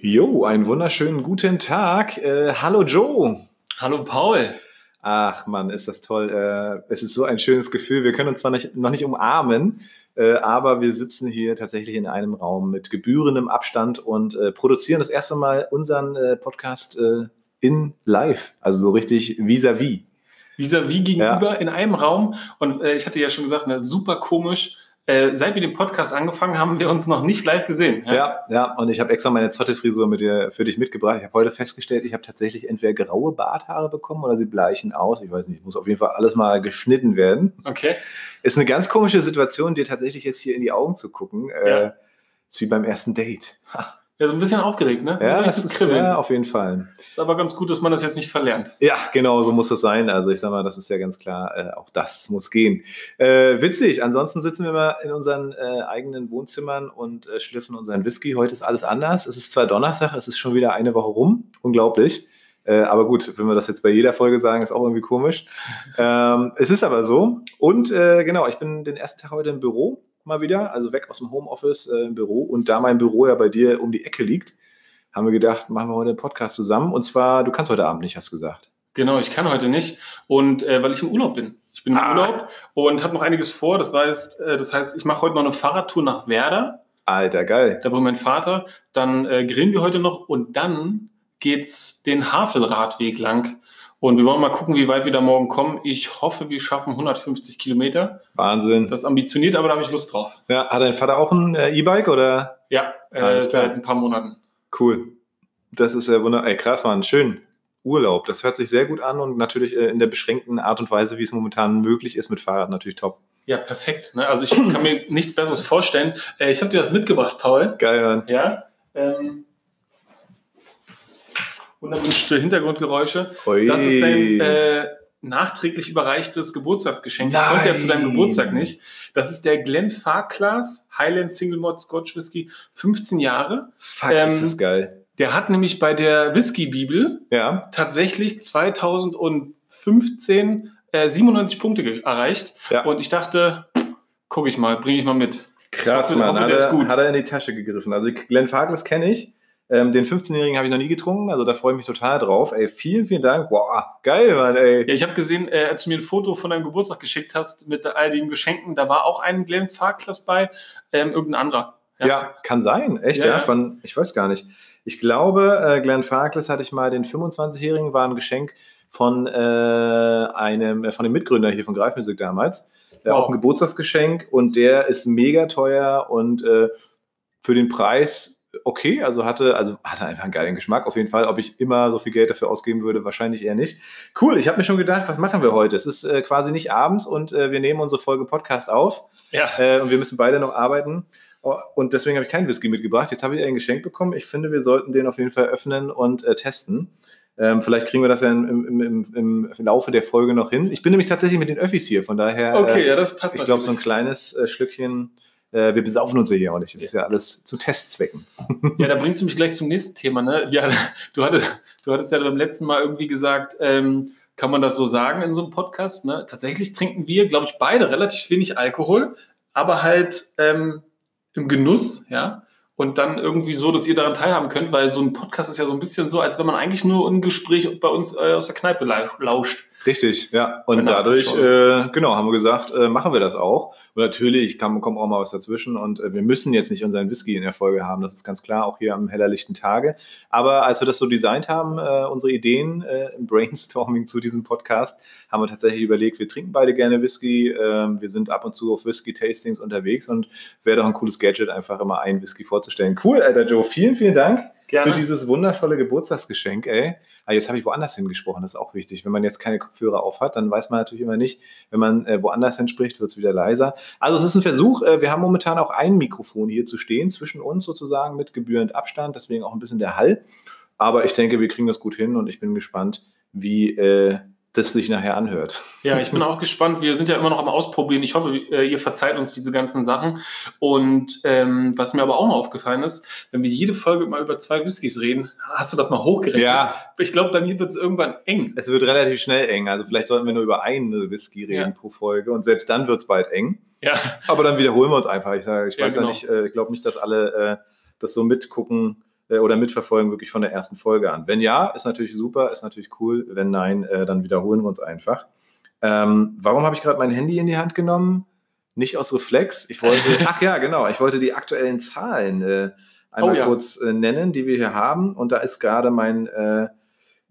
Jo, einen wunderschönen guten Tag. Äh, hallo Joe. Hallo Paul. Ach Mann, ist das toll. Äh, es ist so ein schönes Gefühl. Wir können uns zwar nicht, noch nicht umarmen, äh, aber wir sitzen hier tatsächlich in einem Raum mit gebührendem Abstand und äh, produzieren das erste Mal unseren äh, Podcast äh, in live, also so richtig vis-à-vis. Vis-à-vis gegenüber ja. in einem Raum. Und äh, ich hatte ja schon gesagt, ne, super komisch äh, seit wir den Podcast angefangen haben, haben wir uns noch nicht live gesehen. Ja, ja, ja. und ich habe extra meine Zotte-Frisur mit dir, für dich mitgebracht. Ich habe heute festgestellt, ich habe tatsächlich entweder graue Barthaare bekommen oder sie bleichen aus. Ich weiß nicht, muss auf jeden Fall alles mal geschnitten werden. Okay. Ist eine ganz komische Situation, dir tatsächlich jetzt hier in die Augen zu gucken. Ja. Äh, ist wie beim ersten Date. Ha. Ja, so ein bisschen aufgeregt, ne? Ja, das ist, ja, auf jeden Fall. Ist aber ganz gut, dass man das jetzt nicht verlernt. Ja, genau, so muss es sein. Also ich sag mal, das ist ja ganz klar, äh, auch das muss gehen. Äh, witzig, ansonsten sitzen wir mal in unseren äh, eigenen Wohnzimmern und äh, schlüpfen unseren Whisky. Heute ist alles anders. Es ist zwar Donnerstag, es ist schon wieder eine Woche rum. Unglaublich. Äh, aber gut, wenn wir das jetzt bei jeder Folge sagen, ist auch irgendwie komisch. ähm, es ist aber so. Und äh, genau, ich bin den ersten Tag heute im Büro mal wieder, also weg aus dem Homeoffice äh, im Büro. Und da mein Büro ja bei dir um die Ecke liegt, haben wir gedacht, machen wir heute einen Podcast zusammen. Und zwar, du kannst heute Abend nicht, hast du gesagt. Genau, ich kann heute nicht. Und äh, weil ich im Urlaub bin. Ich bin im ah. Urlaub und habe noch einiges vor. Das heißt, äh, das heißt ich mache heute noch eine Fahrradtour nach Werder. Alter, geil. Da wohnt mein Vater. Dann äh, grillen wir heute noch und dann geht's den Havelradweg lang. Und wir wollen mal gucken, wie weit wir da morgen kommen. Ich hoffe, wir schaffen 150 Kilometer. Wahnsinn. Das ist ambitioniert, aber da habe ich Lust drauf. Ja, hat dein Vater auch ein äh, E-Bike oder? Ja, äh, seit ein paar Monaten. Cool. Das ist ja wunderbar. Ey, krass, Mann. Schön. Urlaub. Das hört sich sehr gut an und natürlich äh, in der beschränkten Art und Weise, wie es momentan möglich ist, mit Fahrrad natürlich top. Ja, perfekt. Ne? Also ich kann mir nichts Besseres vorstellen. Äh, ich habe dir das mitgebracht, Paul. Geil, Mann. Ja. Ähm, unerwünschte Hintergrundgeräusche. Oi. Das ist dein äh, nachträglich überreichtes Geburtstagsgeschenk. Nein. Ich konnte ja zu deinem Geburtstag nicht. Das ist der Glenn Farclas Highland Single Malt Scotch Whisky, 15 Jahre. Fuck, ähm, ist das geil. Der hat nämlich bei der Whisky-Bibel ja. tatsächlich 2015 äh, 97 Punkte erreicht. Ja. Und ich dachte, gucke ich mal, bringe ich mal mit. Krass, hoffe, Mann. Hoffe, hat, er, hat er in die Tasche gegriffen. Also Glenn Farkless kenne ich. Ähm, den 15-Jährigen habe ich noch nie getrunken, also da freue ich mich total drauf. Ey, vielen, vielen Dank. Boah, geil, Mann, ey. Ja, ich habe gesehen, äh, als du mir ein Foto von deinem Geburtstag geschickt hast mit all den Geschenken, da war auch ein Glenn Farkless bei, ähm, irgendein anderer. Ja. ja, kann sein. Echt, ja? ja? Von, ich weiß gar nicht. Ich glaube, äh, Glenn Farkless hatte ich mal den 25-Jährigen, war ein Geschenk von äh, einem, äh, von dem Mitgründer hier von Greifmusik damals. Wow. Auch ein Geburtstagsgeschenk und der ist mega teuer und äh, für den Preis okay, also hatte, also hatte einfach einen geilen Geschmack auf jeden Fall. Ob ich immer so viel Geld dafür ausgeben würde, wahrscheinlich eher nicht. Cool, ich habe mir schon gedacht, was machen wir heute? Es ist äh, quasi nicht abends und äh, wir nehmen unsere Folge Podcast auf. Ja. Äh, und wir müssen beide noch arbeiten. Und deswegen habe ich keinen Whisky mitgebracht. Jetzt habe ich ein Geschenk bekommen. Ich finde, wir sollten den auf jeden Fall öffnen und äh, testen. Ähm, vielleicht kriegen wir das ja im, im, im, im, Laufe der Folge noch hin. Ich bin nämlich tatsächlich mit den Öffis hier, von daher. Okay, äh, ja, das passt. Ich glaube, so ein kleines äh, Schlückchen äh, wir besaufen uns ja hier auch nicht. Das ist ja alles zu Testzwecken. Ja, da bringst du mich gleich zum nächsten Thema. Ne? Ja, du, hattest, du hattest ja beim letzten Mal irgendwie gesagt, ähm, kann man das so sagen in so einem Podcast? Ne? Tatsächlich trinken wir, glaube ich, beide relativ wenig Alkohol, aber halt ähm, im Genuss, ja. Und dann irgendwie so, dass ihr daran teilhaben könnt, weil so ein Podcast ist ja so ein bisschen so, als wenn man eigentlich nur ein Gespräch bei uns äh, aus der Kneipe lauscht. Richtig, ja. Und genau, dadurch, äh, genau, haben wir gesagt, äh, machen wir das auch. Und natürlich kam, kommt auch mal was dazwischen und äh, wir müssen jetzt nicht unseren Whisky in der Folge haben, das ist ganz klar, auch hier am hellerlichten Tage. Aber als wir das so designt haben, äh, unsere Ideen äh, im Brainstorming zu diesem Podcast, haben wir tatsächlich überlegt, wir trinken beide gerne Whisky, äh, wir sind ab und zu auf Whisky-Tastings unterwegs und wäre doch ein cooles Gadget, einfach immer einen Whisky vorzustellen. Cool, Alter Joe, vielen, vielen Dank. Gerne. für dieses wundervolle Geburtstagsgeschenk, ey. Ah, jetzt habe ich woanders hingesprochen, das ist auch wichtig. Wenn man jetzt keine Kopfhörer auf hat, dann weiß man natürlich immer nicht, wenn man äh, woanders hinspricht, wird es wieder leiser. Also es ist ein Versuch, äh, wir haben momentan auch ein Mikrofon hier zu stehen, zwischen uns sozusagen mit gebührend Abstand, deswegen auch ein bisschen der Hall. Aber ich denke, wir kriegen das gut hin und ich bin gespannt, wie äh, das sich nachher anhört. Ja, ich bin auch gespannt. Wir sind ja immer noch am Ausprobieren. Ich hoffe, äh, ihr verzeiht uns diese ganzen Sachen. Und ähm, was mir aber auch noch aufgefallen ist, wenn wir jede Folge mal über zwei Whiskys reden, hast du das mal hochgerechnet? Ja. Ich glaube, dann wird es irgendwann eng. Es wird relativ schnell eng. Also vielleicht sollten wir nur über einen Whisky reden ja. pro Folge. Und selbst dann wird es bald eng. Ja. Aber dann wiederholen wir uns einfach. Ich, sage, ich ja, weiß genau. ja nicht, äh, ich glaube nicht, dass alle äh, das so mitgucken oder mitverfolgen wirklich von der ersten Folge an. Wenn ja, ist natürlich super, ist natürlich cool. Wenn nein, äh, dann wiederholen wir uns einfach. Ähm, warum habe ich gerade mein Handy in die Hand genommen? Nicht aus Reflex. Ich wollte, ach ja, genau, ich wollte die aktuellen Zahlen äh, einmal oh, ja. kurz äh, nennen, die wir hier haben. Und da ist gerade mein, äh,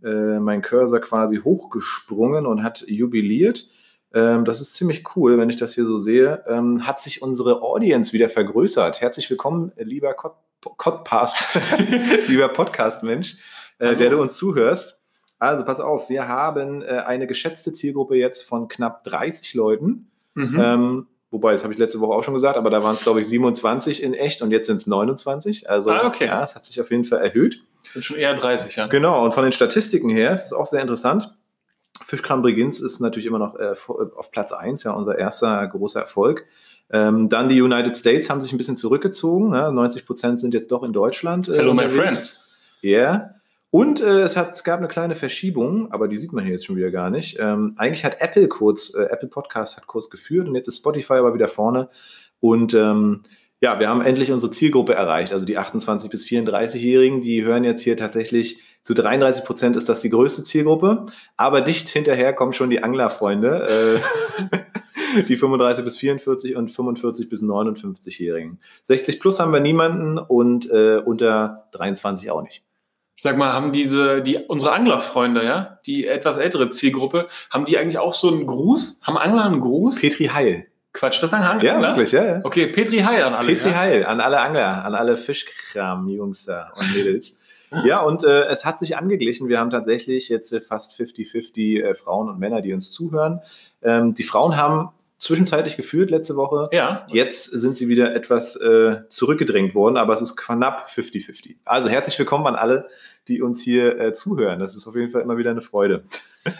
äh, mein Cursor quasi hochgesprungen und hat jubiliert. Ähm, das ist ziemlich cool, wenn ich das hier so sehe. Ähm, hat sich unsere Audience wieder vergrößert. Herzlich willkommen, lieber Podcast, lieber Podcast-Mensch, äh, der du uns zuhörst. Also pass auf, wir haben äh, eine geschätzte Zielgruppe jetzt von knapp 30 Leuten. Mhm. Ähm, wobei, das habe ich letzte Woche auch schon gesagt, aber da waren es, glaube ich, 27 in echt und jetzt sind es 29. Also ah, okay. ja, es hat sich auf jeden Fall erhöht. Sind schon eher 30, ja. Genau, und von den Statistiken her ist es auch sehr interessant. Fischkram Bregenz ist natürlich immer noch äh, auf Platz 1, ja, unser erster großer Erfolg. Ähm, dann die United States haben sich ein bisschen zurückgezogen. Ne? 90 Prozent sind jetzt doch in Deutschland. Äh, Hello, my friends. Ja. Yeah. Und äh, es, hat, es gab eine kleine Verschiebung, aber die sieht man hier jetzt schon wieder gar nicht. Ähm, eigentlich hat Apple kurz, äh, Apple Podcast hat kurz geführt und jetzt ist Spotify aber wieder vorne. Und ähm, ja, wir haben endlich unsere Zielgruppe erreicht. Also die 28 bis 34-Jährigen, die hören jetzt hier tatsächlich zu 33 Prozent ist das die größte Zielgruppe. Aber dicht hinterher kommen schon die Anglerfreunde. Äh, die 35 bis 44 und 45 bis 59-Jährigen. 60 plus haben wir niemanden und äh, unter 23 auch nicht. Sag mal, haben diese, die, unsere Anglerfreunde, ja, die etwas ältere Zielgruppe, haben die eigentlich auch so einen Gruß? Haben Angler einen Gruß? Petri Heil. Quatsch, das ist ein Angler? Ja, wirklich, ja, ja. Okay, Petri Heil an alle. Petri ja? Heil, an alle Angler, an alle Fischkram-Jungs da und Mädels. Ja, und äh, es hat sich angeglichen. Wir haben tatsächlich jetzt äh, fast 50-50 äh, Frauen und Männer, die uns zuhören. Ähm, die Frauen haben zwischenzeitlich geführt letzte Woche. Ja. Jetzt sind sie wieder etwas äh, zurückgedrängt worden, aber es ist knapp 50-50. Also herzlich willkommen an alle, die uns hier äh, zuhören. Das ist auf jeden Fall immer wieder eine Freude.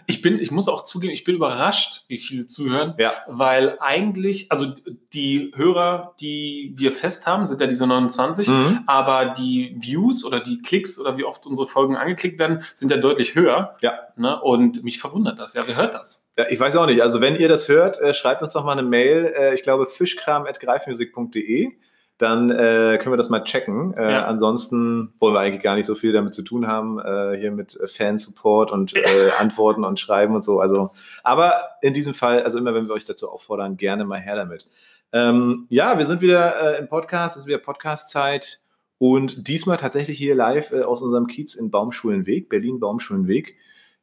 Ich bin, ich muss auch zugeben, ich bin überrascht, wie viele zuhören, ja. weil eigentlich, also die Hörer, die wir fest haben, sind ja diese 29, mhm. aber die Views oder die Klicks oder wie oft unsere Folgen angeklickt werden, sind ja deutlich höher. Ja. Ne? Und mich verwundert das. Ja, wer hört das? Ja, ich weiß auch nicht. Also wenn ihr das hört, äh, schreibt uns doch mal eine Mail. Äh, ich glaube fischkram.greifmusik.de dann äh, können wir das mal checken. Äh, ja. Ansonsten wollen wir eigentlich gar nicht so viel damit zu tun haben, äh, hier mit Fansupport und äh, Antworten und Schreiben und so. Also, aber in diesem Fall, also immer wenn wir euch dazu auffordern, gerne mal her damit. Ähm, ja, wir sind wieder äh, im Podcast, es ist wieder Podcast-Zeit und diesmal tatsächlich hier live äh, aus unserem Kiez in Baumschulenweg, Berlin Baumschulenweg.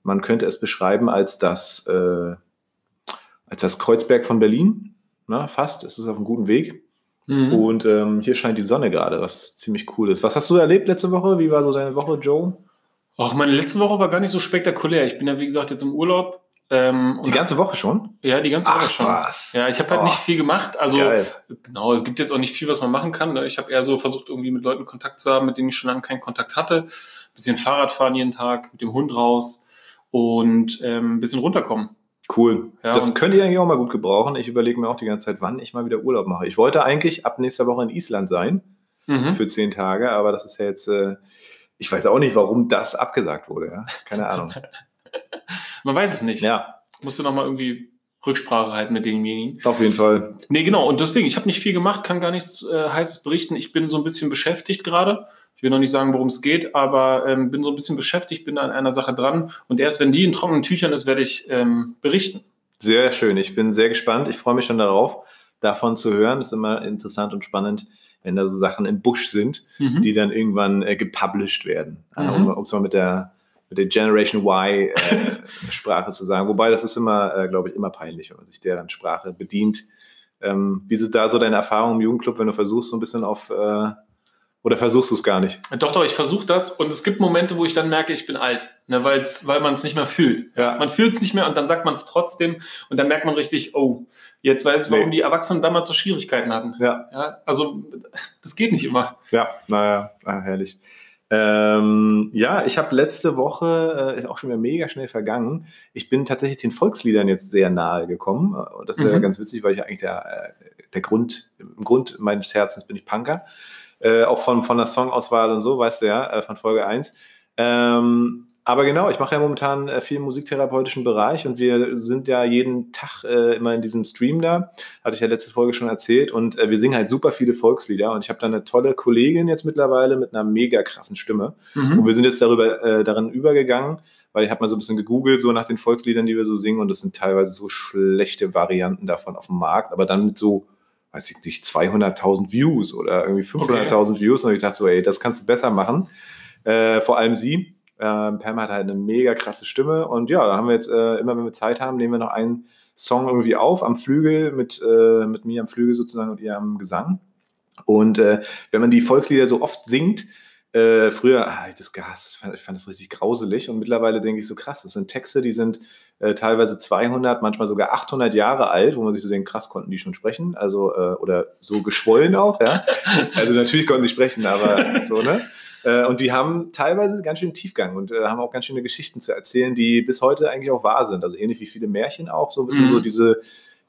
Man könnte es beschreiben als das, als das Kreuzberg von Berlin. Na, fast, es ist auf einem guten Weg. Mhm. Und ähm, hier scheint die Sonne gerade, was ziemlich cool ist. Was hast du erlebt letzte Woche? Wie war so deine Woche, Joe? Ach, meine letzte Woche war gar nicht so spektakulär. Ich bin ja, wie gesagt, jetzt im Urlaub. Ähm, die ganze Woche schon? Ja, die ganze Ach, Woche schon. Was? Ja, ich habe halt oh. nicht viel gemacht. Also, Geil. genau, es gibt jetzt auch nicht viel, was man machen kann. Ne? Ich habe eher so versucht, irgendwie mit Leuten Kontakt zu haben, mit denen ich schon lange keinen Kontakt hatte. Ein bisschen Fahrrad fahren jeden Tag, mit dem Hund raus und ähm, ein bisschen runterkommen. Cool. Ja, das könnt ihr eigentlich auch mal gut gebrauchen. Ich überlege mir auch die ganze Zeit, wann ich mal wieder Urlaub mache. Ich wollte eigentlich ab nächster Woche in Island sein mhm. für zehn Tage, aber das ist ja jetzt, äh, ich weiß auch nicht, warum das abgesagt wurde. Ja? Keine Ahnung. Man weiß es nicht. Ja. Musst du nochmal irgendwie Rücksprache halten mit denjenigen. Auf jeden Fall. Nee, genau. Und deswegen, ich habe nicht viel gemacht, kann gar nichts äh, Heißes berichten. Ich bin so ein bisschen beschäftigt gerade will noch nicht sagen, worum es geht, aber ähm, bin so ein bisschen beschäftigt, bin an einer Sache dran und erst wenn die in trockenen Tüchern ist, werde ich ähm, berichten. Sehr schön, ich bin sehr gespannt. Ich freue mich schon darauf, davon zu hören. Das ist immer interessant und spannend, wenn da so Sachen im Busch sind, mhm. die dann irgendwann äh, gepublished werden. Mhm. Um es mal mit der, mit der Generation Y äh, zu sagen. Wobei das ist immer, äh, glaube ich, immer peinlich, wenn man sich deren Sprache bedient. Ähm, wie sind da so deine Erfahrungen im Jugendclub, wenn du versuchst, so ein bisschen auf äh, oder versuchst du es gar nicht? Doch, doch, ich versuche das. Und es gibt Momente, wo ich dann merke, ich bin alt, ne, weil's, weil man es nicht mehr fühlt. Ja. Man fühlt es nicht mehr und dann sagt man es trotzdem. Und dann merkt man richtig, oh, jetzt weiß ich, warum nee. die Erwachsenen damals so Schwierigkeiten hatten. Ja. ja. Also, das geht nicht immer. Ja, naja, ah, herrlich. Ähm, ja, ich habe letzte Woche, äh, ist auch schon wieder mega schnell vergangen, ich bin tatsächlich den Volksliedern jetzt sehr nahe gekommen. Und das wäre mhm. ganz witzig, weil ich eigentlich der, äh, der Grund, im Grund meines Herzens bin ich Punker äh, auch von, von der Songauswahl und so, weißt du ja, äh, von Folge 1. Ähm, aber genau, ich mache ja momentan äh, viel im musiktherapeutischen Bereich und wir sind ja jeden Tag äh, immer in diesem Stream da, hatte ich ja letzte Folge schon erzählt und äh, wir singen halt super viele Volkslieder und ich habe da eine tolle Kollegin jetzt mittlerweile mit einer mega krassen Stimme mhm. und wir sind jetzt darüber äh, darin übergegangen, weil ich habe mal so ein bisschen gegoogelt so nach den Volksliedern, die wir so singen und das sind teilweise so schlechte Varianten davon auf dem Markt, aber dann mit so weiß ich nicht, 200.000 Views oder irgendwie 500.000 okay. Views. Und ich dachte so, ey, das kannst du besser machen. Äh, vor allem sie. Ähm, Pam hat halt eine mega krasse Stimme und ja, da haben wir jetzt äh, immer, wenn wir Zeit haben, nehmen wir noch einen Song irgendwie auf am Flügel mit, äh, mit mir am Flügel sozusagen und ihr am Gesang. Und äh, wenn man die Volkslieder so oft singt, äh, früher, ah, das gehasst, ich fand, ich fand das richtig grauselig und mittlerweile denke ich so krass, das sind Texte, die sind äh, teilweise 200, manchmal sogar 800 Jahre alt, wo man sich so denkt, krass, konnten die schon sprechen, also äh, oder so geschwollen auch, ja. Also natürlich konnten sie sprechen, aber so, ne? Äh, und die haben teilweise ganz schön Tiefgang und äh, haben auch ganz schöne Geschichten zu erzählen, die bis heute eigentlich auch wahr sind. Also ähnlich wie viele Märchen auch, so ein bisschen mhm. so diese,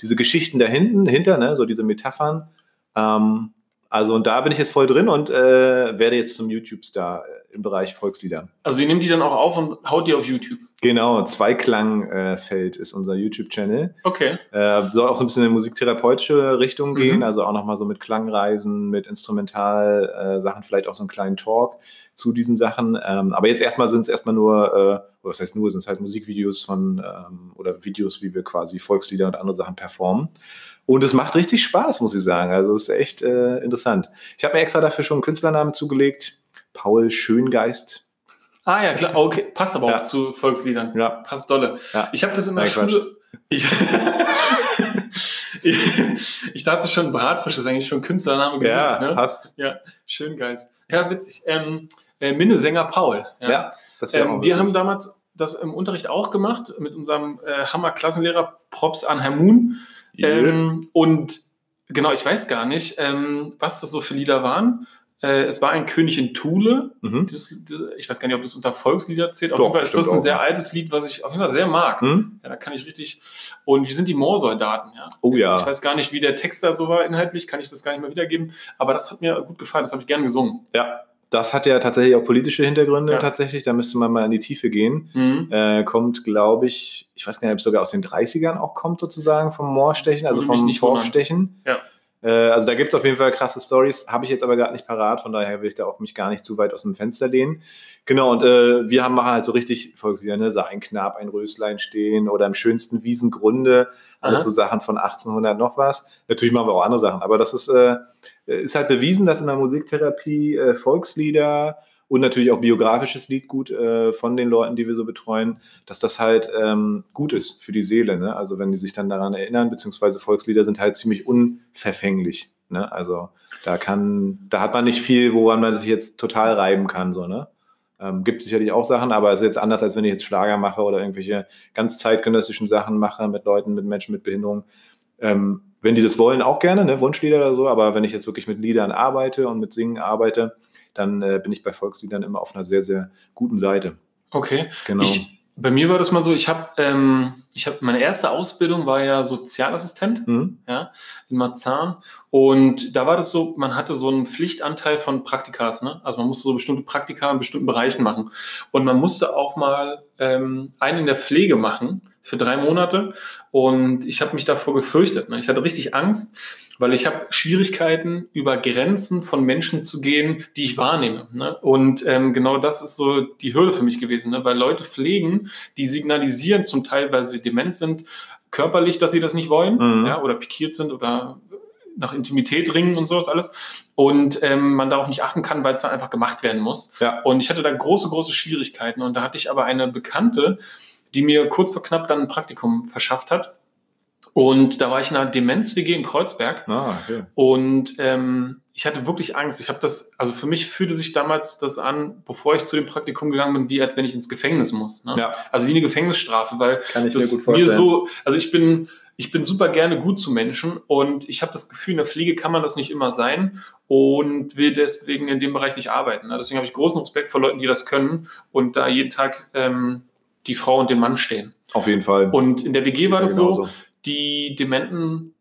diese Geschichten da hinten, hinter, ne? so diese Metaphern. Ähm, also und da bin ich jetzt voll drin und äh, werde jetzt zum YouTube-Star im Bereich Volkslieder. Also ihr nehmt die dann auch auf und haut die auf YouTube? Genau, Zweiklangfeld äh, ist unser YouTube-Channel. Okay. Äh, soll auch so ein bisschen in musiktherapeutische Richtung mhm. gehen, also auch nochmal so mit Klangreisen, mit Instrumental-Sachen, äh, vielleicht auch so einen kleinen Talk zu diesen Sachen. Ähm, aber jetzt erstmal sind es erstmal nur, äh, was heißt nur, sind es halt Musikvideos von ähm, oder Videos, wie wir quasi Volkslieder und andere Sachen performen. Und es macht richtig Spaß, muss ich sagen. Also es ist echt äh, interessant. Ich habe mir extra dafür schon einen Künstlernamen zugelegt. Paul Schöngeist. Ah ja, klar, okay. Passt aber ja. auch zu Volksliedern. Ja. Passt dolle. Ja. Ich habe das in der Nein, Schule. Ich, ich, dachte schon, Bratfisch ist eigentlich schon Künstlername genug. Ja, ne? passt. Ja, Schöngeist. Ja, witzig. Ähm, äh, Minnesänger Paul. Ja, ja das ähm, Wir haben damals das im Unterricht auch gemacht mit unserem äh, Hammer-Klassenlehrer Props an Herr Moon. Ähm, und genau, ich weiß gar nicht, ähm, was das so für Lieder waren. Äh, es war ein König in Thule. Mhm. Das, das, ich weiß gar nicht, ob das unter Volkslieder zählt. Auf Doch, jeden Fall ist das ein sehr altes Lied, was ich auf jeden Fall sehr mag. Mhm. Ja, da kann ich richtig. Und wir sind die Moorsoldaten. Ja? Oh ja. Ich weiß gar nicht, wie der Text da so war inhaltlich, kann ich das gar nicht mehr wiedergeben. Aber das hat mir gut gefallen, das habe ich gern gesungen. Ja, das hat ja tatsächlich auch politische Hintergründe ja. tatsächlich. Da müsste man mal in die Tiefe gehen. Mhm. Äh, kommt, glaube ich, ich weiß gar nicht, ob es sogar aus den 30ern auch kommt sozusagen vom Moorstechen, also vom Torfstechen. Ja. Äh, also da gibt es auf jeden Fall krasse Stories, habe ich jetzt aber gerade nicht parat, von daher will ich da auch mich gar nicht zu weit aus dem Fenster lehnen. Genau, und äh, wir haben machen halt so richtig Volkslieder, ne? Sah ein Knab, ein Röslein stehen oder im schönsten Wiesengrunde, alles Aha. so Sachen von 1800 noch was. Natürlich machen wir auch andere Sachen, aber das ist, äh, ist halt bewiesen, dass in der Musiktherapie äh, Volkslieder und natürlich auch biografisches Liedgut äh, von den Leuten, die wir so betreuen, dass das halt ähm, gut ist für die Seele. Ne? Also wenn die sich dann daran erinnern, beziehungsweise Volkslieder sind halt ziemlich unverfänglich. Ne? Also da kann, da hat man nicht viel, woran man sich jetzt total reiben kann. So, ne? Ähm, gibt sicherlich auch Sachen, aber es ist jetzt anders, als wenn ich jetzt Schlager mache oder irgendwelche ganz zeitgenössischen Sachen mache mit Leuten, mit Menschen mit Behinderung. Ähm, wenn die das wollen, auch gerne, ne? Wunschlieder oder so, aber wenn ich jetzt wirklich mit Liedern arbeite und mit Singen arbeite, dann äh, bin ich bei Volksliedern immer auf einer sehr, sehr guten Seite. Okay. Genau. Ich, bei mir war das mal so, ich habe, ähm, ich habe meine erste Ausbildung war ja Sozialassistent, mhm. ja, in Marzahn. Und da war das so, man hatte so einen Pflichtanteil von Praktikas, ne? Also man musste so bestimmte Praktika in bestimmten Bereichen machen. Und man musste auch mal ähm, einen in der Pflege machen für drei Monate. Und ich habe mich davor gefürchtet. Ne? Ich hatte richtig Angst weil ich habe Schwierigkeiten, über Grenzen von Menschen zu gehen, die ich wahrnehme. Ne? Und ähm, genau das ist so die Hürde für mich gewesen, ne? weil Leute pflegen, die signalisieren zum Teil, weil sie dement sind, körperlich, dass sie das nicht wollen mhm. ja, oder pikiert sind oder nach Intimität ringen und sowas alles. Und ähm, man darauf nicht achten kann, weil es dann einfach gemacht werden muss. Ja. Und ich hatte da große, große Schwierigkeiten. Und da hatte ich aber eine Bekannte, die mir kurz vor knapp dann ein Praktikum verschafft hat und da war ich in einer Demenz-WG in Kreuzberg. Ah, okay. Und ähm, ich hatte wirklich Angst. Ich habe das, also für mich fühlte sich damals das an, bevor ich zu dem Praktikum gegangen bin, wie als wenn ich ins Gefängnis muss. Ne? Ja. Also wie eine Gefängnisstrafe, weil Kann ich das mir, gut vorstellen. mir so, also ich bin, ich bin super gerne gut zu Menschen und ich habe das Gefühl, in der Pflege kann man das nicht immer sein und will deswegen in dem Bereich nicht arbeiten. Ne? Deswegen habe ich großen Respekt vor Leuten, die das können und da jeden Tag ähm, die Frau und den Mann stehen. Auf jeden Fall. Und in der WG war das so, die Dementen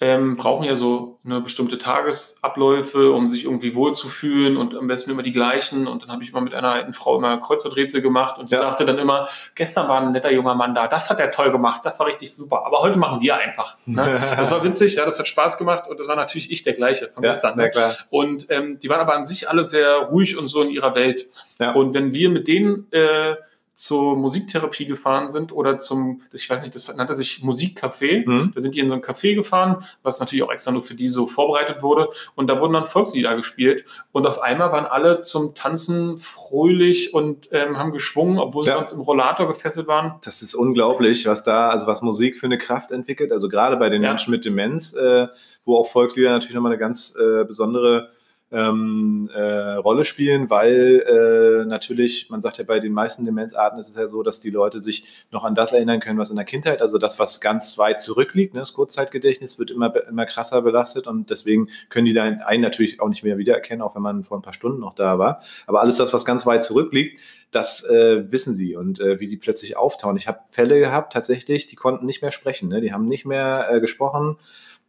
ähm, brauchen ja so eine bestimmte Tagesabläufe, um sich irgendwie wohlzufühlen und am besten immer die gleichen. Und dann habe ich mal mit einer alten Frau immer Kreuzworträtsel gemacht und die ja. sagte dann immer, gestern war ein netter junger Mann da, das hat er toll gemacht, das war richtig super, aber heute machen wir einfach. Ne? Das war witzig, ja, das hat Spaß gemacht und das war natürlich ich der gleiche von ja, gestern. Ne? klar. Und ähm, die waren aber an sich alle sehr ruhig und so in ihrer Welt. Ja. Und wenn wir mit denen äh, zur Musiktherapie gefahren sind oder zum, ich weiß nicht, das nannte sich Musikcafé. Mhm. Da sind die in so ein Café gefahren, was natürlich auch extra nur für die so vorbereitet wurde. Und da wurden dann Volkslieder gespielt. Und auf einmal waren alle zum Tanzen fröhlich und ähm, haben geschwungen, obwohl sie ja. sonst im Rollator gefesselt waren. Das ist unglaublich, was da, also was Musik für eine Kraft entwickelt. Also gerade bei den ja. Menschen mit Demenz, äh, wo auch Volkslieder natürlich nochmal eine ganz äh, besondere ähm, äh, Rolle spielen, weil äh, natürlich, man sagt ja bei den meisten Demenzarten ist es ja so, dass die Leute sich noch an das erinnern können, was in der Kindheit, also das, was ganz weit zurückliegt. Ne? Das Kurzzeitgedächtnis wird immer, immer krasser belastet und deswegen können die da einen natürlich auch nicht mehr wiedererkennen, auch wenn man vor ein paar Stunden noch da war. Aber alles das, was ganz weit zurückliegt, das äh, wissen sie und äh, wie die plötzlich auftauen. Ich habe Fälle gehabt, tatsächlich, die konnten nicht mehr sprechen, ne? die haben nicht mehr äh, gesprochen,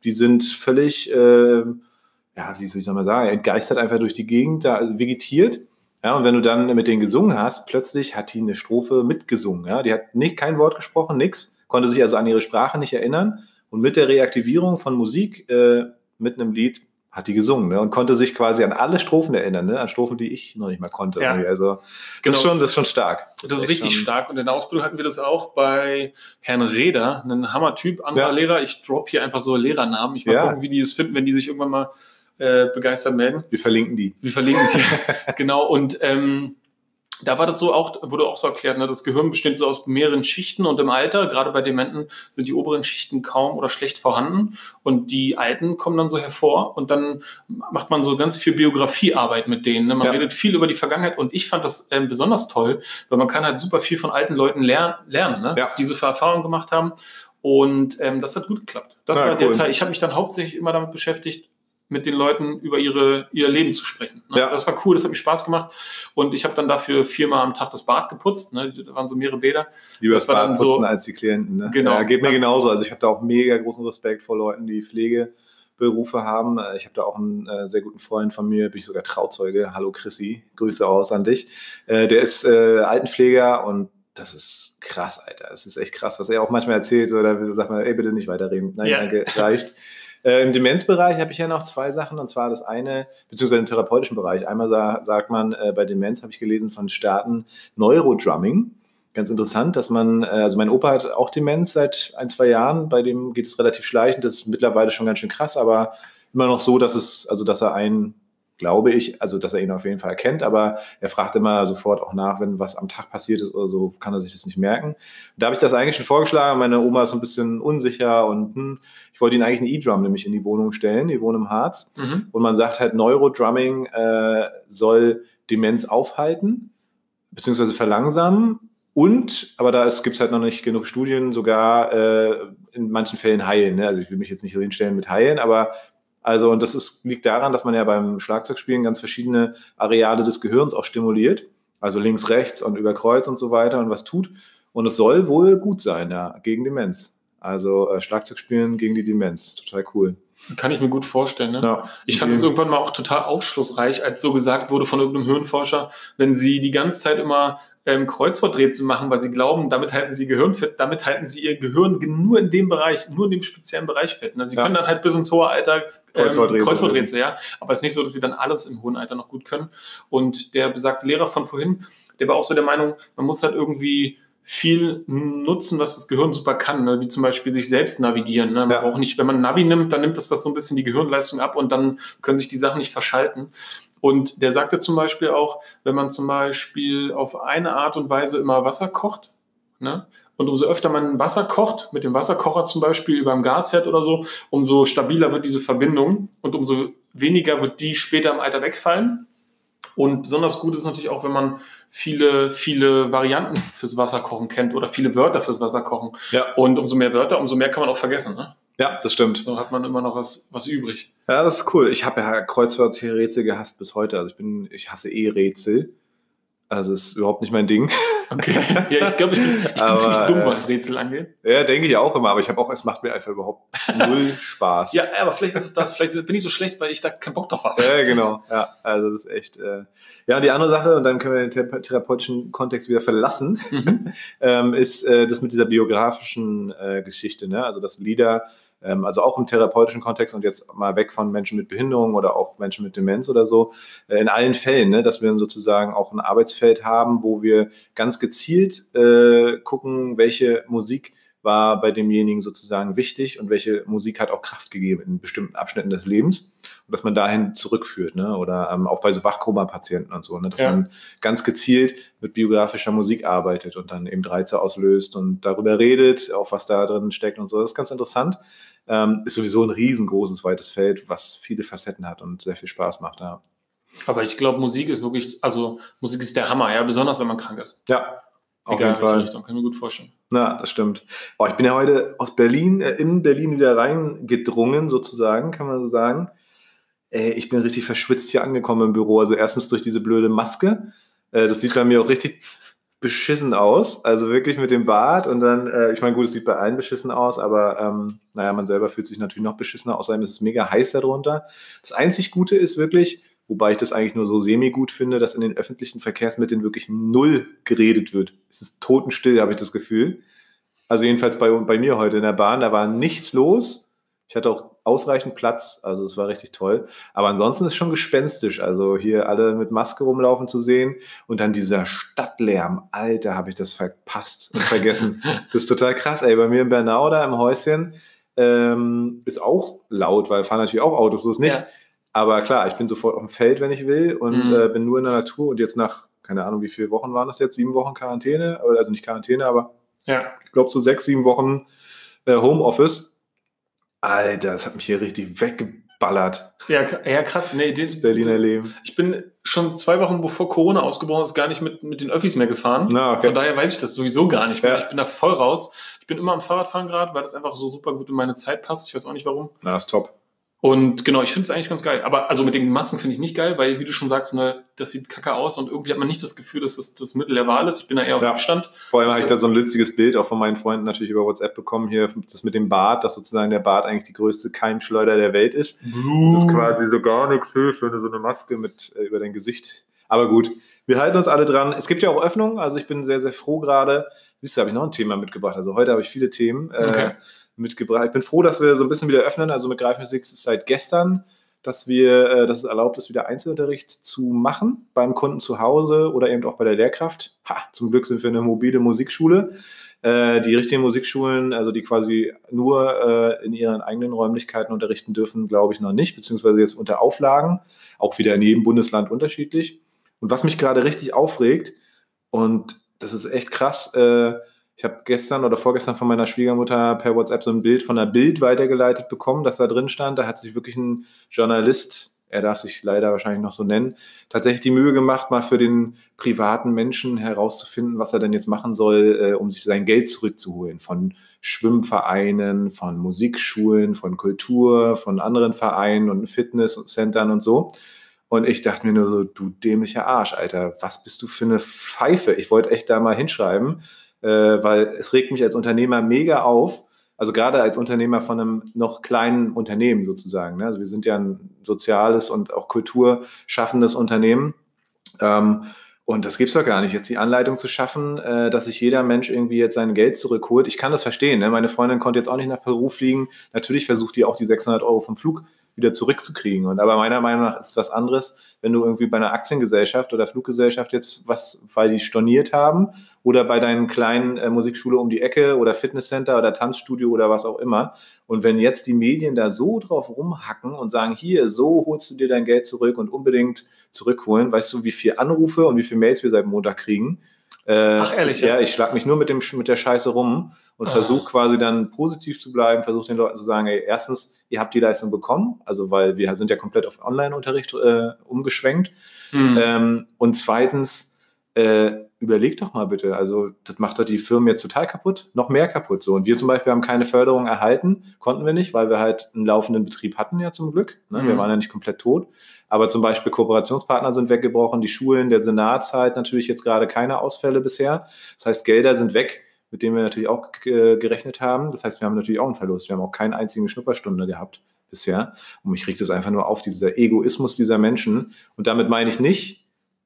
die sind völlig äh, ja, wie soll ich mal sagen, entgeistert einfach durch die Gegend, da vegetiert. Ja, und wenn du dann mit denen gesungen hast, plötzlich hat die eine Strophe mitgesungen. Ja, die hat nicht, kein Wort gesprochen, nichts, konnte sich also an ihre Sprache nicht erinnern. Und mit der Reaktivierung von Musik äh, mit einem Lied hat die gesungen ne? und konnte sich quasi an alle Strophen erinnern, ne? an Strophen, die ich noch nicht mal konnte. Ja. Also das, genau. ist schon, das ist schon stark. Das, das ist richtig schon... stark. Und in der Ausbildung hatten wir das auch bei Herrn Reder, ein Hammertyp, anderer ja. Lehrer. Ich drop hier einfach so Lehrernamen. Ich mal ja. gucken, wie die es finden, wenn die sich irgendwann mal äh, begeistert melden. Wir verlinken die. Wir verlinken die. genau. Und ähm, da war das so auch, wurde auch so erklärt, ne, das Gehirn besteht so aus mehreren Schichten und im Alter, gerade bei Dementen, sind die oberen Schichten kaum oder schlecht vorhanden und die Alten kommen dann so hervor und dann macht man so ganz viel Biografiearbeit mit denen. Ne? Man ja. redet viel über die Vergangenheit und ich fand das ähm, besonders toll, weil man kann halt super viel von alten Leuten ler lernen, ne? ja. dass diese Erfahrungen gemacht haben und ähm, das hat gut geklappt. Das ja, war cool. der Teil. Ich habe mich dann hauptsächlich immer damit beschäftigt, mit den Leuten über ihre, ihr Leben zu sprechen. Ne? Ja. Das war cool, das hat mir Spaß gemacht. Und ich habe dann dafür viermal am Tag das Bad geputzt. Ne? Da waren so mehrere Bäder. Lieber das, das Bad putzen so, als die Klienten. Ne? Genau. Ja, geht mir genauso. Also ich habe da auch mega großen Respekt vor Leuten, die Pflegeberufe haben. Ich habe da auch einen äh, sehr guten Freund von mir, bin ich sogar Trauzeuge. Hallo Chrissy, Grüße aus an dich. Äh, der ist äh, Altenpfleger und das ist krass, Alter. Das ist echt krass, was er auch manchmal erzählt. Oder sagt man, ey, bitte nicht weiterreden. Nein, ja. danke, reicht. Äh, Im Demenzbereich habe ich ja noch zwei Sachen, und zwar das eine, beziehungsweise im therapeutischen Bereich. Einmal sa sagt man, äh, bei Demenz habe ich gelesen von Staaten Neurodrumming. Ganz interessant, dass man, äh, also mein Opa hat auch Demenz seit ein, zwei Jahren, bei dem geht es relativ schleichend, das ist mittlerweile schon ganz schön krass, aber immer noch so, dass es, also dass er ein glaube ich, also dass er ihn auf jeden Fall erkennt, aber er fragt immer sofort auch nach, wenn was am Tag passiert ist oder so, kann er sich das nicht merken. Und da habe ich das eigentlich schon vorgeschlagen, meine Oma ist so ein bisschen unsicher und hm, ich wollte ihn eigentlich eine E-Drum nämlich in die Wohnung stellen, die wohnen im Harz mhm. und man sagt halt, Neurodrumming äh, soll Demenz aufhalten, beziehungsweise verlangsamen und, aber da gibt es halt noch nicht genug Studien, sogar äh, in manchen Fällen heilen. Ne? Also ich will mich jetzt nicht hinstellen mit heilen, aber also, und das ist, liegt daran, dass man ja beim Schlagzeugspielen ganz verschiedene Areale des Gehirns auch stimuliert. Also links, rechts und über Kreuz und so weiter und was tut. Und es soll wohl gut sein, ja, gegen Demenz. Also äh, Schlagzeugspielen gegen die Demenz. Total cool. Kann ich mir gut vorstellen. Ne? Ja, ich fand es irgendwann mal auch total aufschlussreich, als so gesagt wurde von irgendeinem Hirnforscher, wenn sie die ganze Zeit immer ähm, Kreuzworträtsel machen, weil sie glauben, damit halten sie Gehirn fit, damit halten sie ihr Gehirn nur in dem Bereich, nur in dem speziellen Bereich fit. Ne? Sie ja. können dann halt bis ins hohe Alter ähm, Kreuzworträtsel, Kreuzworträtsel, ja. Aber es ist nicht so, dass sie dann alles im hohen Alter noch gut können. Und der besagte Lehrer von vorhin, der war auch so der Meinung, man muss halt irgendwie viel nutzen, was das Gehirn super kann, ne? wie zum Beispiel sich selbst navigieren. Ne? Man ja. braucht nicht, wenn man Navi nimmt, dann nimmt das, das so ein bisschen die Gehirnleistung ab und dann können sich die Sachen nicht verschalten. Und der sagte zum Beispiel auch, wenn man zum Beispiel auf eine Art und Weise immer Wasser kocht, ne? und umso öfter man Wasser kocht, mit dem Wasserkocher zum Beispiel über dem Gasherd oder so, umso stabiler wird diese Verbindung und umso weniger wird die später im Alter wegfallen. Und besonders gut ist natürlich auch, wenn man viele, viele Varianten fürs Wasserkochen kennt oder viele Wörter fürs Wasserkochen. Ja. Und umso mehr Wörter, umso mehr kann man auch vergessen. Ne? Ja, das stimmt. So hat man immer noch was, was übrig. Ja, das ist cool. Ich habe ja Kreuzworträtsel gehasst bis heute. Also ich bin, ich hasse eh Rätsel. Also ist überhaupt nicht mein Ding. Okay. Ja, ich glaube, ich bin, ich bin Aber, ziemlich dumm, äh, was Rätsel angeht. Ja, denke ich auch immer, aber ich habe auch, es macht mir einfach überhaupt null Spaß. Ja, aber vielleicht ist es das, vielleicht bin ich so schlecht, weil ich da keinen Bock drauf habe. Ja, genau. Ja, also das ist echt. Äh ja, und die andere Sache, und dann können wir den thera- therapeutischen Kontext wieder verlassen, Mhm. ähm, ist äh, das mit dieser biografischen äh, Geschichte. Ne? Also, dass Lieder, also auch im therapeutischen Kontext und jetzt mal weg von Menschen mit Behinderung oder auch Menschen mit Demenz oder so, äh, in allen Fällen, ne? dass wir sozusagen auch ein Arbeitsfeld haben, wo wir ganz gezielt äh, gucken, welche Musik war bei demjenigen sozusagen wichtig und welche Musik hat auch Kraft gegeben in bestimmten Abschnitten des Lebens und dass man dahin zurückführt, ne? oder ähm, auch bei so Wachkoma-Patienten und so, ne? dass Ja. man ganz gezielt mit biografischer Musik arbeitet und dann eben Reize auslöst und darüber redet, auch was da drin steckt und so. Das ist ganz interessant. Ähm, ist sowieso ein riesengroßes, weites Feld, was viele Facetten hat und sehr viel Spaß macht. Ja, Aber ich glaube, Musik ist wirklich, also Musik ist der Hammer, ja, besonders wenn man krank ist. ja auf Egal jeden Fall. Richtung, kann ich mir gut vorstellen. Na, das stimmt. Oh, ich bin ja heute aus Berlin, äh, in Berlin wieder reingedrungen, sozusagen, kann man so sagen. Äh, ich bin richtig verschwitzt hier angekommen im Büro. Also erstens durch diese blöde Maske. Äh, das sieht bei mir auch richtig beschissen aus. Also wirklich mit dem Bart und dann, äh, ich meine, gut, es sieht bei allen beschissen aus, aber ähm, naja, man selber fühlt sich natürlich noch beschissener, außerdem ist es mega heiß darunter. Das einzig Gute ist wirklich, wobei ich das eigentlich nur so semi-gut finde, dass in den öffentlichen Verkehrsmitteln wirklich null geredet wird. Es ist totenstill, habe ich das Gefühl. Also jedenfalls bei, bei mir heute in der Bahn, da war nichts los. Ich hatte auch ausreichend Platz, also es war richtig toll. Aber ansonsten ist es schon gespenstisch. Also hier alle mit Maske rumlaufen zu sehen und dann dieser Stadtlärm. Alter, habe ich das verpasst und vergessen. das ist total krass. Ey, bei mir in Bernau da im Häuschen ähm, ist auch laut, weil fahren natürlich auch Autos, so ist nicht. Ja. Aber klar, ich bin sofort auf dem Feld, wenn ich will und Mhm. äh, bin nur in der Natur und jetzt nach, keine Ahnung, wie viele Wochen waren das jetzt? Sieben Wochen Quarantäne? Also nicht Quarantäne, aber Ja. ich glaube so sechs, sieben Wochen äh, Homeoffice. Alter, das hat mich hier richtig weggeballert, Ja, ja, krass. Nee, den, Berliner Leben. Ich bin schon zwei Wochen bevor Corona ausgebrochen ist, gar nicht mit, mit den Öffis mehr gefahren. Na, okay. Von daher weiß ich das sowieso gar nicht mehr. Ja. Ich bin da voll raus. Ich bin immer am Fahrradfahren gerade, weil das einfach so super gut in meine Zeit passt. Ich weiß auch nicht warum. Na, ist top. Und genau, ich finde es eigentlich ganz geil. Aber also mit den Masken finde ich nicht geil, weil, wie du schon sagst, ne, das sieht kacke aus und irgendwie hat man nicht das Gefühl, dass das das Mittel der Wahl ist. Ich bin da eher auf Ja. Abstand. Vor allem habe Also- ich da so ein witziges Bild auch von meinen Freunden natürlich über WhatsApp bekommen, hier das mit dem Bart, dass sozusagen der Bart eigentlich die größte Keimschleuder der Welt ist. Das ist quasi so gar nichts hilft, wenn du so eine Maske mit äh, über dein Gesicht. Aber gut, wir halten uns alle dran. Es gibt ja auch Öffnungen, also ich bin sehr, sehr froh gerade. Siehst du, habe ich noch ein Thema mitgebracht. Also heute habe ich viele Themen äh, Okay. Mitgebracht. Ich bin froh, dass wir so ein bisschen wieder öffnen. Also mit Greifmusik ist es seit gestern, dass wir, äh, dass es erlaubt ist, wieder Einzelunterricht zu machen beim Kunden zu Hause oder eben auch bei der Lehrkraft. Ha, zum Glück sind wir eine mobile Musikschule. Äh, die richtigen Musikschulen, also die quasi nur äh, in ihren eigenen Räumlichkeiten unterrichten dürfen, glaube ich noch nicht, beziehungsweise jetzt unter Auflagen, auch wieder in jedem Bundesland unterschiedlich. Und was mich gerade richtig aufregt, und das ist echt krass, äh, ich habe gestern oder vorgestern von meiner Schwiegermutter per WhatsApp so ein Bild von einer Bild weitergeleitet bekommen, dass da drin stand, da hat sich wirklich ein Journalist, er darf sich leider wahrscheinlich noch so nennen, tatsächlich die Mühe gemacht, mal für den privaten Menschen herauszufinden, was er denn jetzt machen soll, äh, um sich sein Geld zurückzuholen. Von Schwimmvereinen, von Musikschulen, von Kultur, von anderen Vereinen und Fitnesscentern und so. Und ich dachte mir nur so, du dämlicher Arsch, Alter, was bist du für eine Pfeife? Ich wollte echt da mal hinschreiben, äh, weil es regt mich als Unternehmer mega auf. Also gerade als Unternehmer von einem noch kleinen Unternehmen sozusagen. Ne? Also wir sind ja ein soziales und auch kulturschaffendes Unternehmen. Ähm, und das gibt's doch gar nicht, jetzt die Anleitung zu schaffen, äh, dass sich jeder Mensch irgendwie jetzt sein Geld zurückholt. Ich kann das verstehen. Ne? Meine Freundin konnte jetzt auch nicht nach Peru fliegen. Natürlich versucht die auch die 600 Euro vom Flug wieder zurückzukriegen. Und aber meiner Meinung nach ist was anderes, wenn du irgendwie bei einer Aktiengesellschaft oder Fluggesellschaft jetzt was, weil die storniert haben oder bei deinen kleinen äh, Musikschule um die Ecke oder Fitnesscenter oder Tanzstudio oder was auch immer. Und wenn jetzt die Medien da so drauf rumhacken und sagen, hier, so holst du dir dein Geld zurück und unbedingt zurückholen, weißt du, wie viel Anrufe und wie viele Mails wir seit Montag kriegen? Äh, Ach, ehrlich, Ich, ja, ich schlag mich nur mit, dem, mit der Scheiße rum und Ah. versuche quasi dann positiv zu bleiben, versuche den Leuten zu sagen, ey, erstens, ihr habt die Leistung bekommen, also weil wir sind ja komplett auf Online-Unterricht äh, umgeschwenkt. Hm. Ähm, und zweitens, äh, überleg doch mal bitte, also das macht doch die Firmen jetzt total kaputt, noch mehr kaputt so. Und wir zum Beispiel haben keine Förderung erhalten, konnten wir nicht, weil wir halt einen laufenden Betrieb hatten ja zum Glück. Ne? Mhm. Wir waren ja nicht komplett tot. Aber zum Beispiel Kooperationspartner sind weggebrochen, die Schulen, der Senat zahlt natürlich jetzt gerade keine Ausfälle bisher. Das heißt, Gelder sind weg, mit denen wir natürlich auch gerechnet haben. Das heißt, wir haben natürlich auch einen Verlust. Wir haben auch keinen einzigen Schnupperstunde gehabt bisher. Und mich riecht es einfach nur auf, dieser Egoismus dieser Menschen. Und damit meine ich nicht,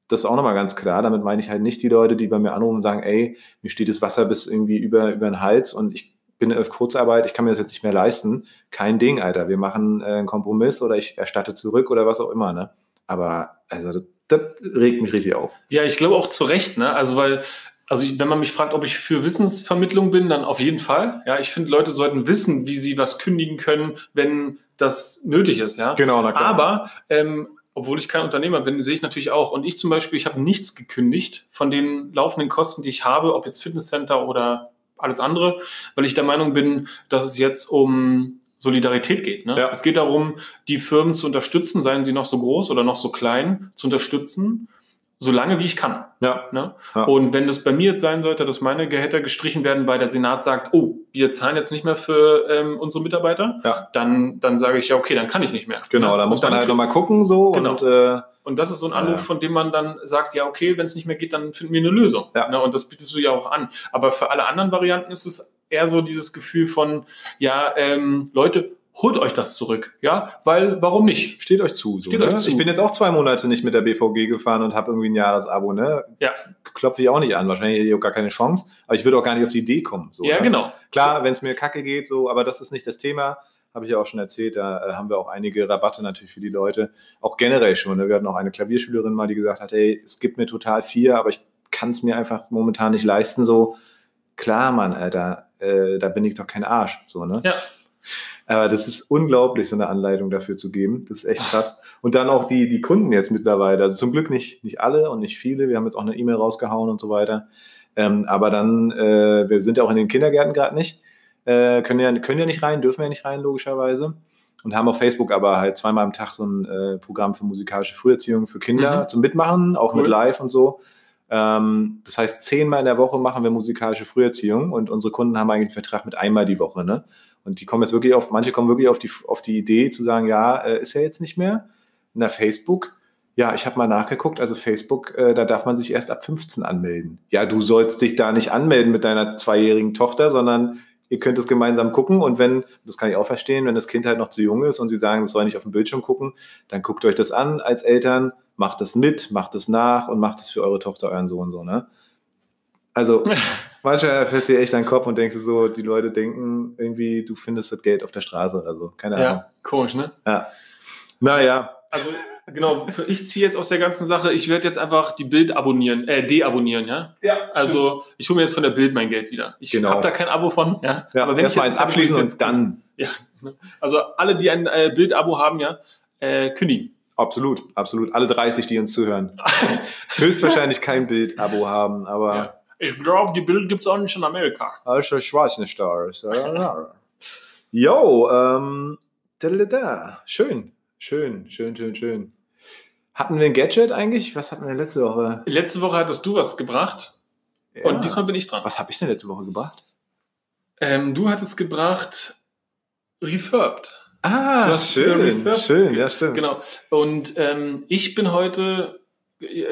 das ist auch nochmal ganz klar. Damit meine ich halt nicht die Leute, die bei mir anrufen und sagen, ey, mir steht das Wasser bis irgendwie über, über den Hals und ich bin auf Kurzarbeit, ich kann mir das jetzt nicht mehr leisten. Kein Ding, Alter. Wir machen äh, einen Kompromiss oder ich erstatte zurück oder was auch immer, ne? Aber also das, das regt mich richtig auf. Ja, ich glaube auch zu Recht, ne? Also weil also wenn man mich fragt, ob ich für Wissensvermittlung bin, dann auf jeden Fall. Ja, ich finde, Leute sollten wissen, wie sie was kündigen können, wenn das nötig ist. Ja, genau. Na klar. Aber ähm, obwohl ich kein Unternehmer bin, sehe ich natürlich auch. Und ich zum Beispiel, ich habe nichts gekündigt von den laufenden Kosten, die ich habe, ob jetzt Fitnesscenter oder alles andere, weil ich der Meinung bin, dass es jetzt um Solidarität geht. Ne? Ja. Es geht darum, die Firmen zu unterstützen, seien sie noch so groß oder noch so klein, zu unterstützen so lange wie ich kann. Ja. Ne? ja. Und wenn das bei mir jetzt sein sollte, dass meine Gehälter gestrichen werden, weil der Senat sagt, oh, wir zahlen jetzt nicht mehr für ähm, unsere Mitarbeiter, ja. dann, dann sage ich ja, okay, dann kann ich nicht mehr. Genau, ne? da muss man halt nochmal gucken so. Genau. Und, äh, und das ist so ein Anruf, ja. von dem man dann sagt, ja, okay, wenn es nicht mehr geht, dann finden wir eine Lösung. Ja. Ne? Und das bietest du ja auch an. Aber für alle anderen Varianten ist es eher so dieses Gefühl von, ja, ähm, Leute, holt euch das zurück, ja, weil warum nicht? Steht euch zu. So, Steht ne? euch zu. Ich bin jetzt auch zwei Monate nicht mit der BVG gefahren und habe irgendwie ein Jahresabo, ne? Ja. Klopfe ich auch nicht an. Wahrscheinlich hätte ich auch gar keine Chance, aber ich würde auch gar nicht auf die Idee kommen. So, ja, ne? genau. Klar, wenn es mir kacke geht, so, aber das ist nicht das Thema. Habe ich ja auch schon erzählt, da äh, haben wir auch einige Rabatte natürlich für die Leute. Auch generell schon. Ne? Wir hatten auch eine Klavierschülerin mal, die gesagt hat, hey, es gibt mir total viel, aber ich kann es mir einfach momentan nicht leisten. So, klar, Mann, Alter, äh, da bin ich doch kein Arsch. So, ne? Ja. Aber das ist unglaublich, so eine Anleitung dafür zu geben. Das ist echt krass. Und dann auch die, die Kunden jetzt mittlerweile. Also zum Glück nicht, nicht alle und nicht viele. Wir haben jetzt auch eine E-Mail rausgehauen und so weiter. Ähm, aber dann, äh, wir sind ja auch in den Kindergärten gerade nicht. Äh, können, ja, können ja nicht rein, dürfen ja nicht rein, logischerweise. Und haben auf Facebook aber halt zweimal am Tag so ein äh, Programm für musikalische Früherziehung für Kinder mhm. zum Mitmachen, auch cool. mit Live und so. Ähm, das heißt, zehnmal in der Woche machen wir musikalische Früherziehung und unsere Kunden haben eigentlich einen Vertrag mit einmal die Woche. Ne? Und die kommen jetzt wirklich auf, manche kommen wirklich auf die, auf die Idee zu sagen, ja, äh, ist ja jetzt nicht mehr. Na, Facebook, ja, ich habe mal nachgeguckt, also Facebook, äh, da darf man sich erst ab 15 anmelden. Ja, du sollst dich da nicht anmelden mit deiner zweijährigen Tochter, sondern ihr könnt es gemeinsam gucken und wenn, das kann ich auch verstehen, wenn das Kind halt noch zu jung ist und sie sagen, es soll nicht auf dem Bildschirm gucken, dann guckt euch das an als Eltern, macht es mit, macht es nach und macht es für eure Tochter, euren Sohn so, ne? Also manchmal fährst du echt deinen Kopf und denkst so, die Leute denken irgendwie, du findest das Geld auf der Straße oder so. Keine Ahnung. Ja, komisch, ne? Ja. Naja. Also genau, ich ziehe jetzt aus der ganzen Sache, ich werde jetzt einfach die Bild abonnieren, äh, deabonnieren, ja? Ja. Also ich hole mir jetzt von der Bild mein Geld wieder. Ich genau. habe da kein Abo von, ja. ja aber wenn ich jetzt abschließen und dann. Ja. Also alle, die ein äh, Bild-Abo haben, ja, äh, kündigen. Absolut, absolut. Alle 30, die uns zuhören. Höchstwahrscheinlich kein Bild-Abo haben, aber. Ja. Ich glaube, die Bild gibt es auch nicht in Amerika. Also, ich weiß nicht, da ist. Jo, ähm, schön, schön, schön, schön, schön. Hatten wir ein Gadget eigentlich? Was hatten wir letzte Woche? Letzte Woche hattest du was gebracht. Ja. Und diesmal bin ich dran. Was habe ich denn letzte Woche gebracht? Ähm, du hattest gebracht Refurbed. Ah, schön, schön, ja stimmt. Genau. Und ähm, ich bin heute,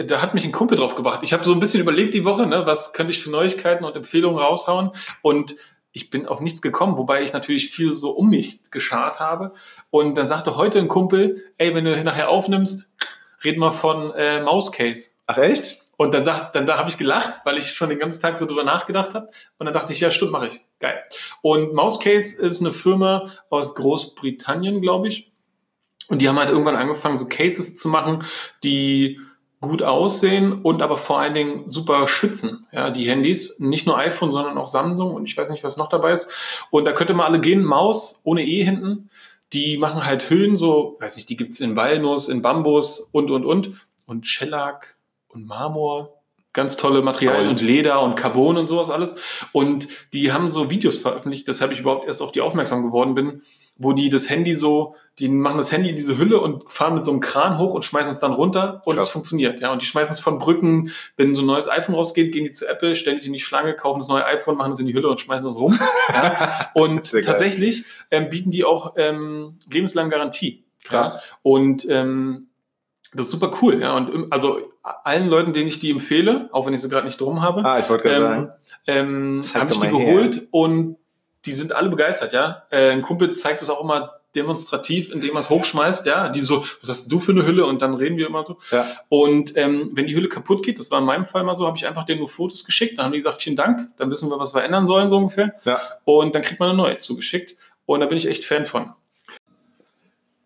da hat mich ein Kumpel drauf gebracht. Ich habe so ein bisschen überlegt die Woche, ne, was könnte ich für Neuigkeiten und Empfehlungen raushauen. Und ich bin auf nichts gekommen, wobei ich natürlich viel so um mich geschart habe. Und dann sagte heute ein Kumpel, ey, wenn du nachher aufnimmst, red mal von äh, Mauscase. Ach echt? Und dann sagt, dann da habe ich gelacht, weil ich schon den ganzen Tag so drüber nachgedacht habe. Und dann dachte ich, ja, stimmt, mache ich. Geil. Und Mousecase ist eine Firma aus Großbritannien, glaube ich. Und die haben halt irgendwann angefangen, so Cases zu machen, die gut aussehen und aber vor allen Dingen super schützen. Ja, die Handys, nicht nur iPhone, sondern auch Samsung und ich weiß nicht, was noch dabei ist. Und da könnte man alle gehen, Maus ohne E hinten. Die machen halt Höhen, so, weiß nicht, die gibt's in Walnuss, in Bambus und, und, und. Und Shellac, und Marmor. Ganz tolle Materialien und Leder und Carbon und sowas alles. Und die haben so Videos veröffentlicht, weshalb ich überhaupt erst auf die aufmerksam geworden bin, wo die das Handy so, die machen das Handy in diese Hülle und fahren mit so einem Kran hoch und schmeißen es dann runter und es funktioniert. Ja, und die schmeißen es von Brücken, wenn so ein neues iPhone rausgeht, gehen die zu Apple, stellen sich in die Schlange, kaufen das neue iPhone, machen es in die Hülle und schmeißen es rum. ja. Und tatsächlich ähm, bieten die auch ähm, lebenslange Garantie. Krass. Ja. Und ähm, das ist super cool, ja. Und also allen Leuten, denen ich die empfehle, auch wenn ich sie gerade nicht drum habe, ah, ich wollte ähm, sagen, ähm, habe ich die geholt her. und die sind alle begeistert, ja. Äh, ein Kumpel zeigt das auch immer demonstrativ, indem er es hochschmeißt, ja. Die so, was hast du für eine Hülle? Und dann reden wir immer so. Ja. Und ähm, wenn die Hülle kaputt geht, das war in meinem Fall mal so, habe ich einfach denen nur Fotos geschickt. Dann haben die gesagt, vielen Dank, dann wissen wir, was wir ändern sollen, so ungefähr. Ja. Und dann kriegt man eine neue zugeschickt. Und da bin ich echt Fan von.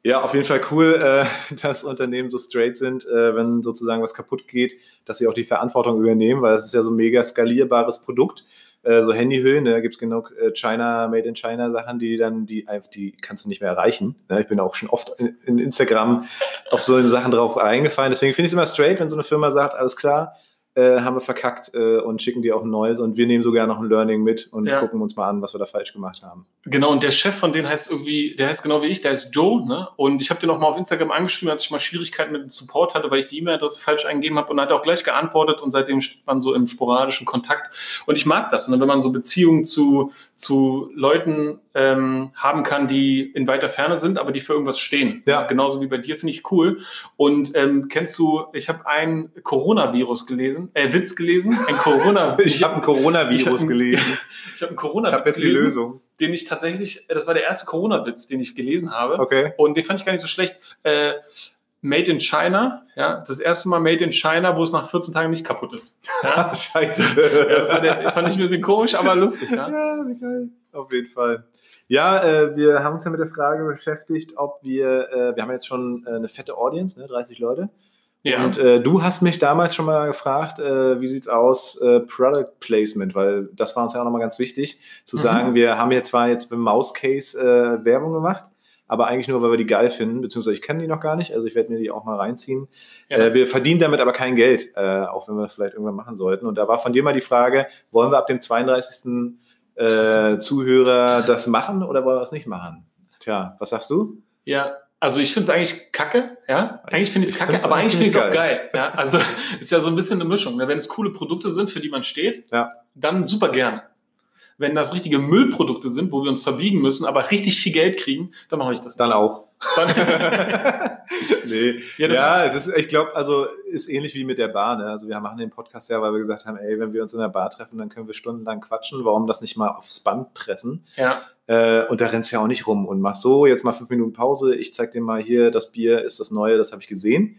Ja, auf jeden Fall cool, äh, dass Unternehmen so straight sind, äh, wenn sozusagen was kaputt geht, dass sie auch die Verantwortung übernehmen, weil das ist ja so ein mega skalierbares Produkt. Äh, so Handyhüllen, ne, da gibt es genug äh, China, Made in China Sachen, die dann, die die kannst du nicht mehr erreichen. Ne? Ich bin auch schon oft in, in Instagram auf so Sachen drauf eingefallen. Deswegen finde ich es immer straight, wenn so eine Firma sagt, alles klar, äh, haben wir verkackt äh, und schicken dir auch ein neues und wir nehmen sogar noch ein Learning mit und ja. gucken uns mal an, was wir da falsch gemacht haben. Genau, und der Chef von denen heißt irgendwie, der heißt genau wie ich, der heißt Joe, ne? Und ich habe den auch mal auf Instagram angeschrieben, als ich mal Schwierigkeiten mit dem Support hatte, weil ich die E-Mail-Adresse falsch eingegeben habe und hat auch gleich geantwortet und seitdem steht man so im sporadischen Kontakt. Und ich mag das, ne? wenn man so Beziehungen zu, zu Leuten ähm, haben kann, die in weiter Ferne sind, aber die für irgendwas stehen. Ja. Genauso wie bei dir, finde ich cool. Und ähm, kennst du, ich habe ein Coronavirus gelesen, äh, Witz gelesen, ein Corona Ich habe ein Coronavirus gelesen. ich habe ein Coronavirus Ich habe jetzt die Lösung. Den ich tatsächlich, das war der erste Corona-Witz, den ich gelesen habe. Okay. Und den fand ich gar nicht so schlecht. Äh, Made in China, ja, das erste Mal Made in China, wo es nach 14 Tagen nicht kaputt ist. Ja? Scheiße. ja, das der, fand ich ein bisschen komisch, aber lustig, ja. Ja, geil. Auf jeden Fall. Ja, äh, wir haben uns ja mit der Frage beschäftigt, ob wir, äh, wir haben jetzt schon äh, eine fette Audience, ne, 30 Leute. Ja. Und äh, du hast mich damals schon mal gefragt, äh, wie sieht's aus, äh, Product Placement, weil das war uns ja auch nochmal ganz wichtig, zu mhm. sagen, wir haben jetzt zwar jetzt beim Mouse Case äh, Werbung gemacht, aber eigentlich nur, weil wir die geil finden, beziehungsweise ich kenne die noch gar nicht, also ich werde mir die auch mal reinziehen. Ja. Äh, wir verdienen damit aber kein Geld, äh, auch wenn wir das vielleicht irgendwann machen sollten. Und da war von dir mal die Frage, wollen wir ab dem 32 äh, Zuhörer das machen oder wollen wir es nicht machen? Tja, was sagst du? Ja, also ich finde es eigentlich kacke, ja. Eigentlich finde ich es kacke, aber eigentlich finde ich es auch geil. Ja, also ist ja so ein bisschen eine Mischung. Ne? Wenn es coole Produkte sind, für die man steht, ja. dann super gerne. Wenn das richtige Müllprodukte sind, wo wir uns verbiegen müssen, aber richtig viel Geld kriegen, dann mache ich das. Nicht. Dann auch. Dann nee. Ja, ja ist, es ist, ich glaube, also ist ähnlich wie mit der Bar. Ne? Also wir machen den Podcast ja, weil wir gesagt haben, ey, wenn wir uns in der Bar treffen, dann können wir stundenlang quatschen. Warum das nicht mal aufs Band pressen? Ja. Äh, und da rennst du ja auch nicht rum und machst so, jetzt mal fünf Minuten Pause. Ich zeig dir mal hier, das Bier ist das Neue, das habe ich gesehen.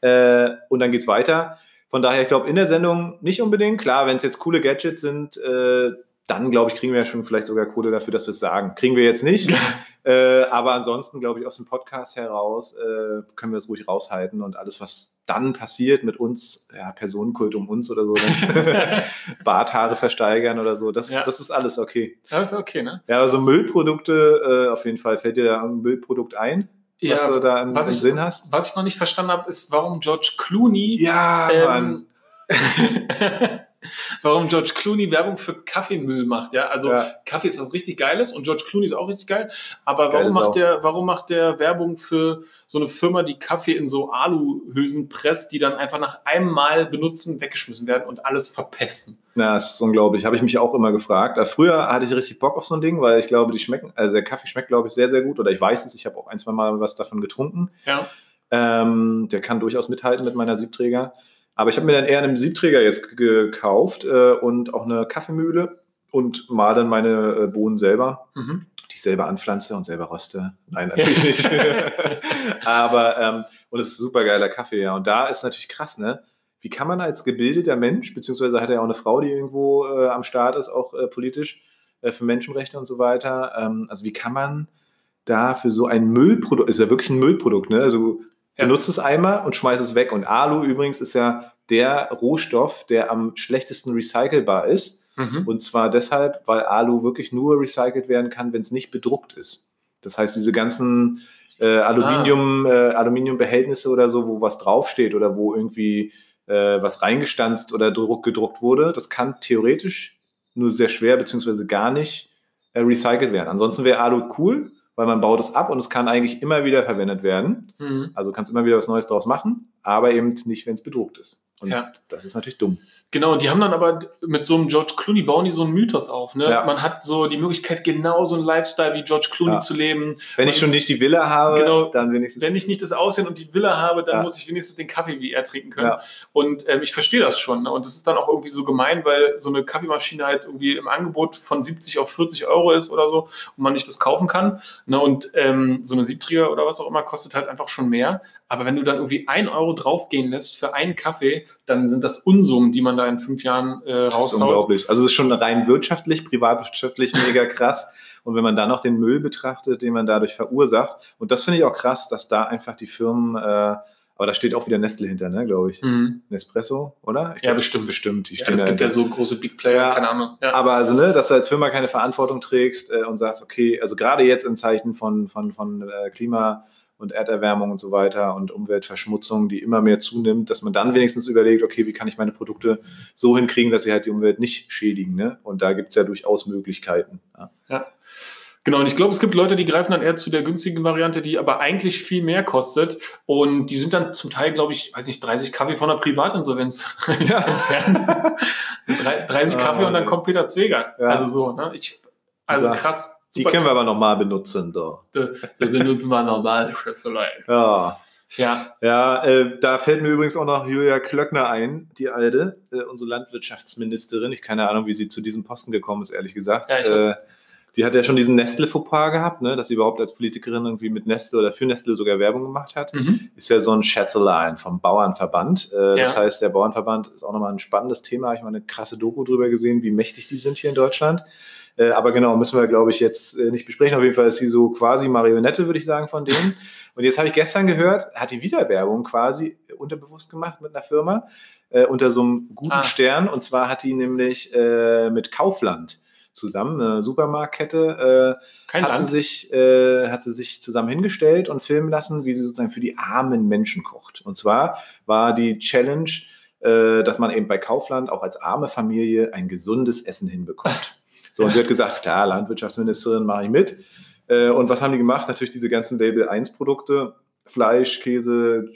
Äh, und dann geht's weiter. Von daher, ich glaube, in der Sendung nicht unbedingt. Klar, wenn es jetzt coole Gadgets sind, äh, dann glaube ich, kriegen wir ja schon vielleicht sogar Kohle dafür, dass wir es sagen. Kriegen wir jetzt nicht. äh, aber ansonsten, glaube ich, aus dem Podcast heraus äh, können wir es ruhig raushalten und alles, was dann passiert mit uns, ja, Personenkult um uns oder so, Barthaare versteigern oder so, das, ja. das ist alles okay. Das ist okay, ne? Ja, also Müllprodukte, äh, auf jeden Fall. Fällt dir da ein Müllprodukt ein? Ja, was du da im, was im ich, Sinn hast? Was ich noch nicht verstanden habe, ist, warum George Clooney ja, ähm, warum George Clooney Werbung für Kaffeemüll macht. Ja, also ja. Kaffee ist was richtig Geiles und George Clooney ist auch richtig geil. Aber warum macht der, warum macht der Werbung für so eine Firma, die Kaffee in so Aluhülsen presst, die dann einfach nach einem Mal benutzen weggeschmissen werden und alles verpesten? Ja, das ist unglaublich. Habe ich mich auch immer gefragt. Äh, früher hatte ich richtig Bock auf so ein Ding, weil ich glaube, die schmecken, also der Kaffee schmeckt, glaube ich, sehr, sehr gut. Oder ich weiß es, ich habe auch ein, zwei Mal was davon getrunken. Ja. Ähm, der kann durchaus mithalten mit meiner Siebträger. Aber ich habe mir dann eher einen Siebträger jetzt gekauft äh, und auch eine Kaffeemühle und mal dann meine äh, Bohnen selber, mhm. die ich selber anpflanze und selber röste. Nein, natürlich nicht. Aber, ähm, und es ist super geiler Kaffee, ja. Und da ist natürlich krass, ne? Wie kann man als gebildeter Mensch, beziehungsweise hat er ja auch eine Frau, die irgendwo äh, am Start ist, auch äh, politisch, äh, für Menschenrechte und so weiter. Ähm, also wie kann man da für so ein Müllprodukt, ist ja wirklich ein Müllprodukt, ne? Also ja. Benutze es einmal und schmeiß es weg. Und Alu übrigens ist ja der Rohstoff, der am schlechtesten recycelbar ist. Mhm. Und zwar deshalb, weil Alu wirklich nur recycelt werden kann, wenn es nicht bedruckt ist. Das heißt, diese ganzen äh, Aluminium, ah. äh, Aluminiumbehältnisse oder so, wo was draufsteht oder wo irgendwie äh, was reingestanzt oder gedruckt wurde. Das kann theoretisch nur sehr schwer beziehungsweise gar nicht äh, recycelt werden. Ansonsten wäre Alu cool, weil man baut es ab und es kann eigentlich immer wieder verwendet werden. Mhm. Also kannst immer wieder was Neues draus machen, aber eben nicht, wenn es bedruckt ist. Und ja. das ist natürlich dumm. Genau, und die haben dann aber mit so einem George Clooney bauen die so einen Mythos auf. Ne? Ja. Man hat so die Möglichkeit, genau so einen Lifestyle wie George Clooney ja. zu leben. Wenn Man, ich schon nicht die Villa habe, genau, dann wenigstens. Wenn ich nicht das Aussehen und die Villa habe, dann muss ich wenigstens den Kaffee wie er trinken können. Und ähm, ich verstehe das schon. Ne? Und das ist dann auch irgendwie so gemein, weil so eine Kaffeemaschine halt irgendwie im Angebot von 70 auf 40 Euro ist oder so und man nicht das kaufen kann. Ne? Und ähm, so eine Siebträger oder was auch immer kostet halt einfach schon mehr. Aber wenn du dann irgendwie ein Euro draufgehen lässt für einen Kaffee, dann sind das Unsummen, die man da in fünf Jahren äh, raushaut. Das ist unglaublich. Also es ist schon rein wirtschaftlich, privatwirtschaftlich mega krass. Und wenn man dann noch den Müll betrachtet, den man dadurch verursacht, und das finde ich auch krass, dass da einfach die Firmen, äh, aber da steht auch wieder Nestle hinter, ne, glaube ich. Mhm. Nespresso, oder? Ich ja, glaub, bestimmt. Bestimmt. Die ja, es gibt ja so große Big Player, ja, keine Ahnung. Ja. Aber also, ne, dass du als Firma keine Verantwortung trägst äh, und sagst, okay, also gerade jetzt in Zeichen von, von, von äh, Klima, und Erderwärmung und so weiter und Umweltverschmutzung, die immer mehr zunimmt, dass man dann wenigstens überlegt, okay, wie kann ich meine Produkte so hinkriegen, dass sie halt die Umwelt nicht schädigen. Ne? Und da gibt es ja durchaus Möglichkeiten. Ja. ja. Genau, und ich glaube, es gibt Leute, die greifen dann eher zu der günstigen Variante, die aber eigentlich viel mehr kostet. Und die sind dann zum Teil, glaube ich, weiß nicht, 30 Kaffee von der Privatinsolvenz ja. entfernt. 30 Kaffee oh, und dann kommt Peter Zweger. Ja. Also so, ne? Ich, also krass. Die können wir aber nochmal benutzen, da. Die benutzen wir normal, Schätzelein. Ja. Ja, ja äh, da fällt mir übrigens auch noch Julia Klöckner ein, die alte, äh, unsere Landwirtschaftsministerin. Ich keine Ahnung, wie sie zu diesem Posten gekommen ist, ehrlich gesagt. Ja, ich äh, die hat ja schon diesen Nestle-Fauxpas gehabt, ne, dass sie überhaupt als Politikerin irgendwie mit Nestle oder für Nestle sogar Werbung gemacht hat. Mhm. Ist ja so ein Schätzelein vom Bauernverband. Äh, ja. Das heißt, der Bauernverband ist auch nochmal ein spannendes Thema. Ich habe mal eine krasse Doku drüber gesehen, wie mächtig die sind hier in Deutschland. Äh, aber genau, müssen wir, glaube ich, jetzt äh, nicht besprechen. Auf jeden Fall ist sie so quasi Marionette, würde ich sagen, von denen. Und jetzt habe ich gestern gehört, hat die Wiederwerbung quasi unterbewusst gemacht mit einer Firma äh, unter so einem guten ah. Stern. Und zwar hat die nämlich äh, mit Kaufland zusammen, eine Supermarktkette, äh, hat, sie sich, äh, hat sie sich zusammen hingestellt und filmen lassen, wie sie sozusagen für die armen Menschen kocht. Und zwar war die Challenge, äh, dass man eben bei Kaufland auch als arme Familie ein gesundes Essen hinbekommt. So, und sie hat gesagt, klar, Landwirtschaftsministerin mache ich mit. Äh, und was haben die gemacht? Natürlich diese ganzen Label 1 Produkte, Fleisch, Käse,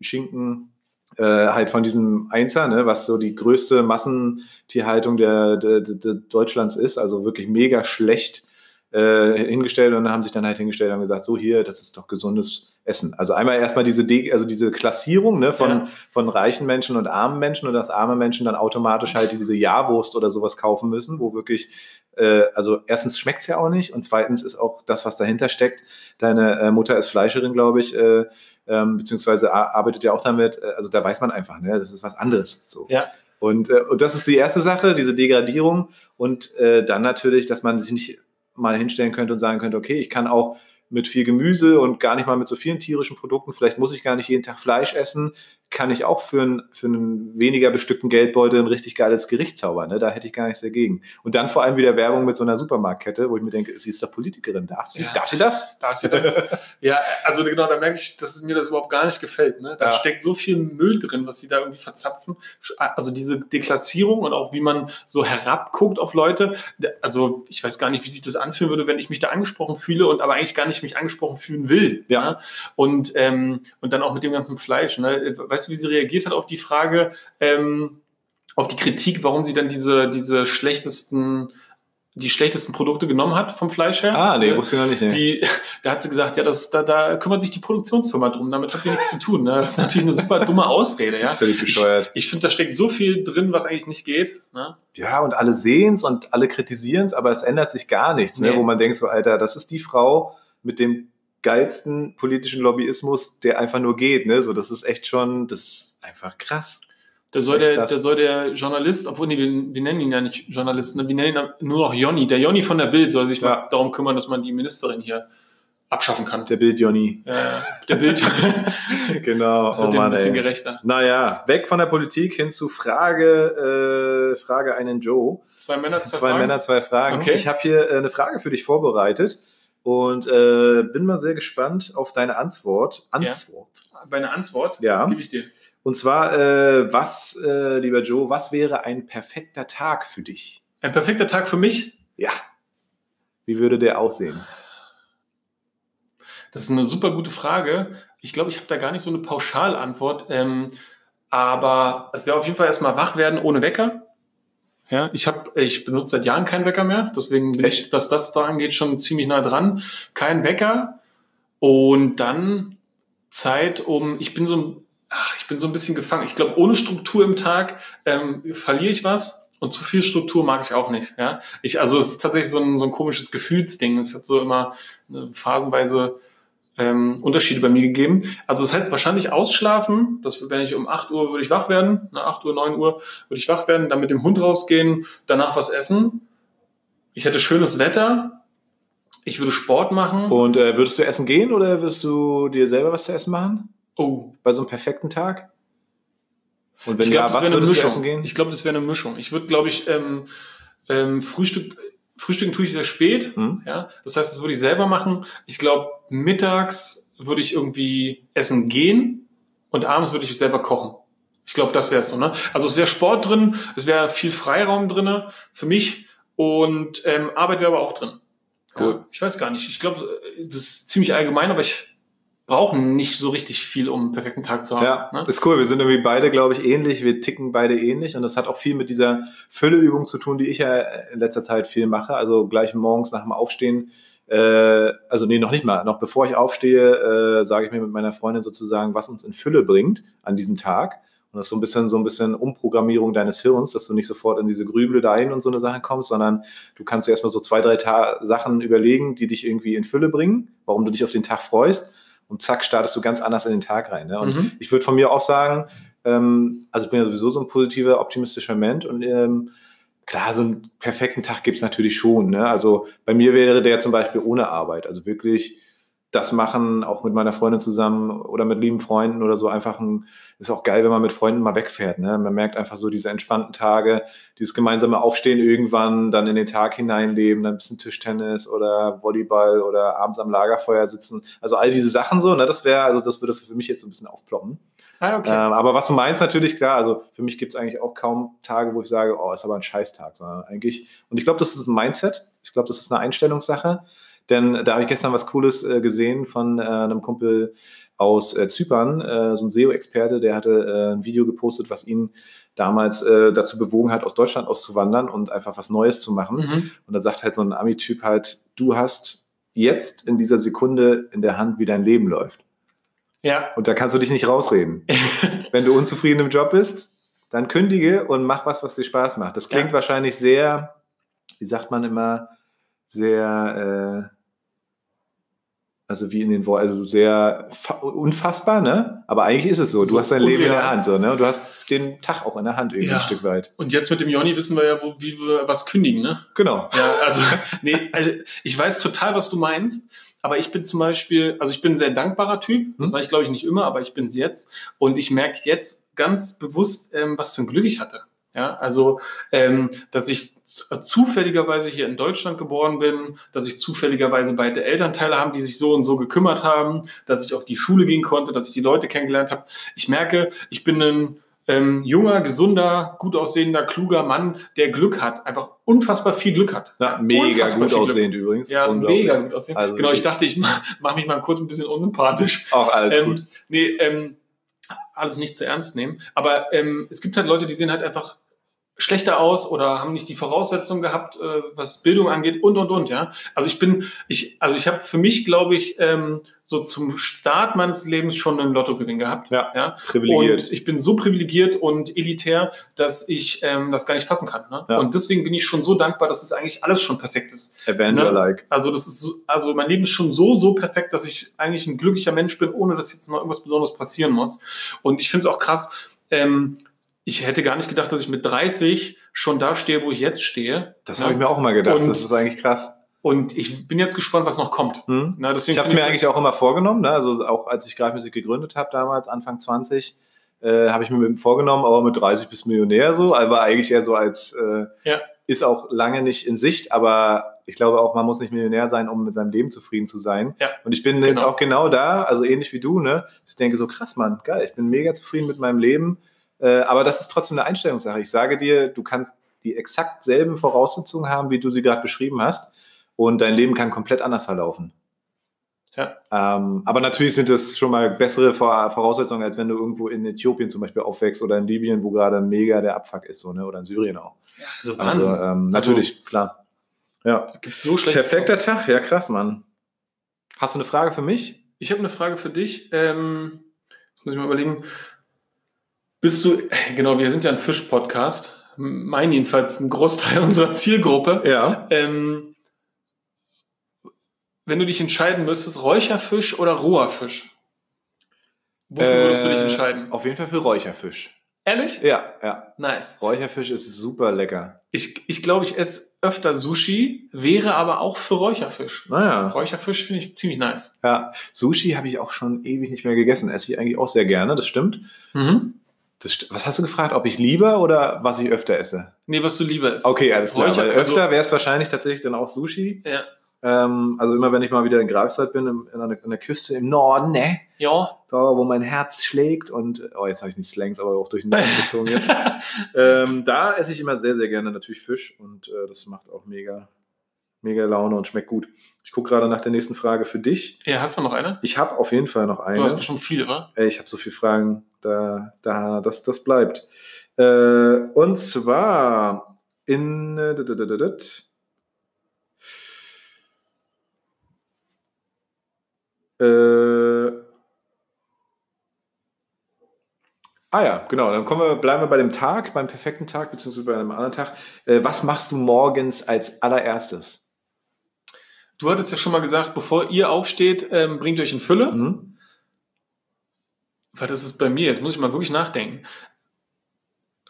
Schinken, äh, halt von diesem Einser, ne, was so die größte Massentierhaltung der, der, der Deutschlands ist, also wirklich mega schlecht äh, hingestellt und haben sich dann halt hingestellt und gesagt, so hier, das ist doch gesundes Essen. Also einmal erstmal diese, De also diese Klassierung ne, von, ja. von reichen Menschen und armen Menschen und dass arme Menschen dann automatisch halt diese Jahrwurst oder sowas kaufen müssen, wo wirklich, äh, also erstens schmeckt es ja auch nicht und zweitens ist auch das, was dahinter steckt. Deine äh, Mutter ist Fleischerin, glaube ich, äh, ähm, beziehungsweise arbeitet ja auch damit. Äh, also da weiß man einfach, ne, das ist was anderes. So. Ja. Und, äh, und das ist die erste Sache, diese Degradierung und äh, dann natürlich, dass man sich nicht mal hinstellen könnte und sagen könnte, okay, ich kann auch mit viel Gemüse und gar nicht mal mit so vielen tierischen Produkten. Vielleicht muss ich gar nicht jeden Tag Fleisch essen. Kann ich auch für, ein, für einen weniger bestückten Geldbeutel ein richtig geiles Gericht zaubern. Ne? Da hätte ich gar nichts dagegen. Und dann vor allem wieder Werbung mit so einer Supermarktkette, wo ich mir denke, sie ist doch Politikerin. Darf sie, ja. darf sie das? Darf sie das? ja, also genau, da merke ich, dass mir das überhaupt gar nicht gefällt. Ne? Da ja. steckt so viel Müll drin, was sie da irgendwie verzapfen. Also diese Deklassierung und auch wie man so herabguckt auf Leute. Also ich weiß gar nicht, wie sich das anfühlen würde, wenn ich mich da angesprochen fühle und aber eigentlich gar nicht mich angesprochen fühlen will. Ja. Ne? Und, ähm, und dann auch mit dem ganzen Fleisch. Ne? Weißt du, wie sie reagiert hat auf die Frage, ähm, auf die Kritik, warum sie dann diese, diese schlechtesten die schlechtesten Produkte genommen hat vom Fleisch her. Ah, nee, wusste ich noch nicht. Nee. Die, da hat sie gesagt, ja, das, da, da kümmert sich die Produktionsfirma drum, damit hat sie nichts zu tun. Ne? Das ist natürlich eine super dumme Ausrede. Ja? Völlig bescheuert. Ich, ich finde, da steckt so viel drin, was eigentlich nicht geht. Ne? Ja, und alle sehen es und alle kritisieren es, aber es ändert sich gar nichts, ne? nee. ne? wo man denkt so, Alter, das ist die Frau mit dem geilsten politischen Lobbyismus, der einfach nur geht. Ne? So, das ist echt schon, das ist einfach krass. Da soll, der, da soll der Journalist, obwohl nee, wir, wir nennen ihn ja nicht Journalisten, ne? wir nennen ihn nur noch Jonny. Der Jonny von der Bild soll sich ja. darum kümmern, dass man die Ministerin hier abschaffen kann. Der Bild Jonny. Ja, der Bild. genau. Das wird oh Mann, ein bisschen ey. gerechter. Naja, weg von der Politik hin zu Frage, äh, Frage einen Joe. Zwei Männer, zwei, zwei Fragen. Männer, zwei Fragen. Okay. Ich habe hier äh, eine Frage für dich vorbereitet. Und äh, bin mal sehr gespannt auf deine Antwort. Antwort. Ja. bei einer Antwort. Ja. Gebe ich dir. Und zwar, äh, was, äh, lieber Joe, was wäre ein perfekter Tag für dich? Ein perfekter Tag für mich? Ja. Wie würde der aussehen? Das ist eine super gute Frage. Ich glaube, ich habe da gar nicht so eine Pauschalantwort. Ähm, aber es wäre auf jeden Fall erstmal wach werden ohne Wecker. Ja, ich habe, ich benutze seit Jahren keinen Wecker mehr, deswegen bin ich, was das da angeht, schon ziemlich nah dran. Kein Wecker und dann Zeit, um, ich bin so ein, ach, ich bin so ein bisschen gefangen. Ich glaube, ohne Struktur im Tag ähm, verliere ich was und zu viel Struktur mag ich auch nicht. Ja, ich, also es ist tatsächlich so ein, so ein komisches Gefühlsding. Es hat so immer eine phasenweise ähm, Unterschiede bei mir gegeben. Also das heißt wahrscheinlich ausschlafen, das, wenn ich um 8 Uhr würde ich wach werden, nach 8 Uhr, 9 Uhr würde ich wach werden, dann mit dem Hund rausgehen, danach was essen. Ich hätte schönes Wetter, ich würde Sport machen. Und äh, würdest du essen gehen oder würdest du dir selber was zu essen machen? Oh. Bei so einem perfekten Tag? Und wenn ich glaub, ja, was würdest du essen gehen? Ich glaube, das wäre eine Mischung. Ich würde, glaube ich, ähm, ähm, Frühstück, Frühstücken tue ich sehr spät. Mhm. Ja, das heißt, das würde ich selber machen. Ich glaube, mittags würde ich irgendwie essen gehen und abends würde ich selber kochen. Ich glaube, das wäre es so. Ne? Also es wäre Sport drin, es wäre viel Freiraum drin für mich und ähm, Arbeit wäre aber auch drin. Cool. Ja, ich weiß gar nicht. Ich glaube, das ist ziemlich allgemein, aber ich brauchen nicht so richtig viel, um einen perfekten Tag zu haben. Ja, ne? ist cool. Wir sind irgendwie beide, glaube ich, ähnlich. Wir ticken beide ähnlich. Und das hat auch viel mit dieser Fülleübung zu tun, die ich ja in letzter Zeit viel mache. Also gleich morgens nach dem Aufstehen. Äh, also nee, noch nicht mal. Noch bevor ich aufstehe, äh, sage ich mir mit meiner Freundin sozusagen, was uns in Fülle bringt an diesem Tag. Und das ist so ein bisschen so ein bisschen Umprogrammierung deines Hirns, dass du nicht sofort in diese Grübel dahin und so eine Sache kommst, sondern du kannst dir erstmal so zwei, drei Ta Sachen überlegen, die dich irgendwie in Fülle bringen, warum du dich auf den Tag freust und zack, startest du ganz anders in den Tag rein. Ne? Und mhm. ich würde von mir auch sagen, ähm, also ich bin ja sowieso so ein positiver, optimistischer Mensch und ähm, klar, so einen perfekten Tag gibt es natürlich schon. Ne? Also bei mir wäre der zum Beispiel ohne Arbeit, also wirklich das machen, auch mit meiner Freundin zusammen oder mit lieben Freunden oder so einfach ein, ist auch geil, wenn man mit Freunden mal wegfährt. Ne? Man merkt einfach so diese entspannten Tage, dieses gemeinsame Aufstehen irgendwann, dann in den Tag hineinleben, dann ein bisschen Tischtennis oder Volleyball oder abends am Lagerfeuer sitzen. Also all diese Sachen so, ne? das wäre, also das würde für mich jetzt ein bisschen aufploppen. Ah, okay. ähm, aber was du meinst, natürlich klar, also für mich gibt es eigentlich auch kaum Tage, wo ich sage, oh, ist aber ein Scheißtag, sondern eigentlich, und ich glaube, das ist ein Mindset, ich glaube, das ist eine Einstellungssache. Denn da habe ich gestern was Cooles äh, gesehen von äh, einem Kumpel aus äh, Zypern, äh, so ein SEO-Experte, der hatte äh, ein Video gepostet, was ihn damals äh, dazu bewogen hat, aus Deutschland auszuwandern und einfach was Neues zu machen. Mhm. Und da sagt halt so ein Ami-Typ halt, du hast jetzt in dieser Sekunde in der Hand, wie dein Leben läuft. Ja. Und da kannst du dich nicht rausreden. Wenn du unzufrieden im Job bist, dann kündige und mach was, was dir Spaß macht. Das klingt ja. wahrscheinlich sehr, wie sagt man immer, sehr, äh, also wie in den Worten, also sehr unfassbar, ne? Aber eigentlich ist es so. Du so hast dein Leben in der Hand, so, ne? Und du hast den Tag auch in der Hand irgendwie ja. ein Stück weit. Und jetzt mit dem Jonny wissen wir ja, wo, wie wir was kündigen, ne? Genau. Ja, also, nee, also ich weiß total, was du meinst. Aber ich bin zum Beispiel, also ich bin ein sehr dankbarer Typ. Das hm? war ich, glaube ich, nicht immer, aber ich bin es jetzt. Und ich merke jetzt ganz bewusst, ähm, was für ein Glück ich hatte. Ja, also, ähm, dass ich zufälligerweise hier in Deutschland geboren bin, dass ich zufälligerweise beide Elternteile haben, die sich so und so gekümmert haben, dass ich auf die Schule gehen konnte, dass ich die Leute kennengelernt habe. Ich merke, ich bin ein ähm, junger, gesunder, gut aussehender, kluger Mann, der Glück hat, einfach unfassbar viel Glück hat. Ja, mega gut aussehend übrigens. Ja, mega gut aussehend. Also genau, ich dachte, ich mache mach mich mal kurz ein bisschen unsympathisch. Auch alles ähm, gut. Nee, ähm, alles nicht zu ernst nehmen. Aber ähm, es gibt halt Leute, die sehen halt einfach schlechter aus oder haben nicht die Voraussetzungen gehabt, äh, was Bildung angeht und und und ja. Also ich bin, ich, also ich habe für mich, glaube ich, ähm, so zum Start meines Lebens schon einen Lottogewinn gehabt. Ja, ja. privilegiert. Und ich bin so privilegiert und elitär, dass ich ähm, das gar nicht fassen kann. Ne? Ja. Und deswegen bin ich schon so dankbar, dass es das eigentlich alles schon perfekt ist. Avenger-like. Ne? Also das ist, also mein Leben ist schon so so perfekt, dass ich eigentlich ein glücklicher Mensch bin, ohne dass jetzt noch irgendwas Besonderes passieren muss. Und ich finde es auch krass. Ähm, ich hätte gar nicht gedacht, dass ich mit 30 schon da stehe, wo ich jetzt stehe. Das habe ich mir auch mal gedacht. Und, das ist eigentlich krass. Und ich bin jetzt gespannt, was noch kommt. Hm. Na, ich habe es mir eigentlich auch immer vorgenommen. Ne? Also auch als ich Greifmusik gegründet habe damals, Anfang 20, äh, habe ich mir vorgenommen, aber mit 30 bis Millionär so. Aber eigentlich eher so als, äh, ja. ist auch lange nicht in Sicht, aber ich glaube auch, man muss nicht Millionär sein, um mit seinem Leben zufrieden zu sein. Ja, Und ich bin jetzt genau. auch genau da, also ähnlich wie du, ne? Ich denke so, krass, Mann, geil, ich bin mega zufrieden mit meinem Leben. Äh, aber das ist trotzdem eine Einstellungssache. Ich sage dir, du kannst die exakt selben Voraussetzungen haben, wie du sie gerade beschrieben hast. Und dein Leben kann komplett anders verlaufen. Ja. Ähm, aber natürlich sind das schon mal bessere Vor- Voraussetzungen, als wenn du irgendwo in Äthiopien zum Beispiel aufwächst oder in Libyen, wo gerade mega der Abfuck ist, so, ne? oder in Syrien auch. ja also Also, Wahnsinn. ähm, Also- natürlich, klar. Ja. Gibt so schlecht. Perfekter Tag, ja krass, Mann. Hast du eine Frage für mich? Ich habe eine Frage für dich. Ähm, jetzt muss ich mal überlegen. Bist du, genau, wir sind ja ein Fisch-Podcast. Mein jedenfalls ein Großteil unserer Zielgruppe. Ja. Ähm, wenn du dich entscheiden müsstest, Räucherfisch oder roher Fisch? Wofür würdest du dich Äh, entscheiden? Auf jeden Fall für Räucherfisch. Ehrlich? Ja, ja. Nice. Räucherfisch ist super lecker. Ich, ich glaube, ich esse öfter Sushi, wäre aber auch für Räucherfisch. Naja. Räucherfisch finde ich ziemlich nice. Ja. Sushi habe ich auch schon ewig nicht mehr gegessen. Esse ich eigentlich auch sehr gerne, das stimmt. Mhm. Das was hast du gefragt? Ob ich lieber oder was ich öfter esse? Nee, was du lieber isst. Okay, alles klar. Weil also- öfter wäre es wahrscheinlich tatsächlich dann auch Sushi. Ja. Ähm, also immer wenn ich mal wieder in Greifswald bin, in in der Küste im Norden, ne? Ja. Da, wo mein Herz schlägt und, oh, jetzt habe ich nicht Slangs, aber auch durch den Nacken gezogen jetzt. ähm, da esse ich immer sehr, sehr gerne natürlich Fisch und äh, das macht auch mega, mega Laune und schmeckt gut. Ich gucke gerade nach der nächsten Frage für dich. ja, hast du noch eine? Ich habe auf jeden Fall noch Du hast eine. bestimmt viele, wa? Ey, ich habe so viele Fragen, da, da, das, das bleibt. Äh, und zwar in. Äh, dit, dit, dit, dit. Äh, ah ja, genau. Dann kommen wir, bleiben wir bei dem Tag, beim perfekten Tag, beziehungsweise bei einem anderen Tag. Äh, was machst du morgens als allererstes? Du hattest ja schon mal gesagt, bevor ihr aufsteht, ähm, bringt euch in Fülle. Hm? Weil das ist bei mir, jetzt muss ich mal wirklich nachdenken.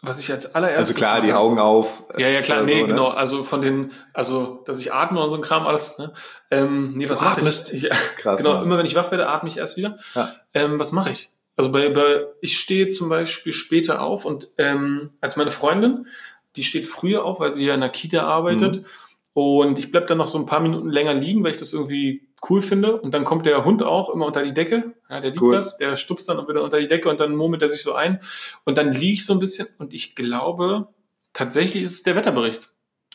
Was ich als allererstes. Also klar, die Augen auf. Ja, ja, klar, nee, so, ne? genau. Also von den, also, dass ich atme und so ein Kram, alles, ne? Ähm, nee, was mache ich? ich Krass. genau, Mann. immer wenn ich wach werde, atme ich erst wieder. Ja. Ähm, was mache ich? Also bei, bei ich stehe zum Beispiel später auf und ähm, als meine Freundin, die steht früher auf, weil sie ja in der Kita arbeitet. Mhm. Und ich bleib dann noch so ein paar Minuten länger liegen, weil ich das irgendwie cool finde. Und dann kommt der Hund auch immer unter die Decke. Ja, der liebt Cool. das. Der stupst dann wieder unter die Decke und dann murmelt er sich so ein. Und dann liege ich so ein bisschen und ich glaube, tatsächlich ist es der Wetterbericht.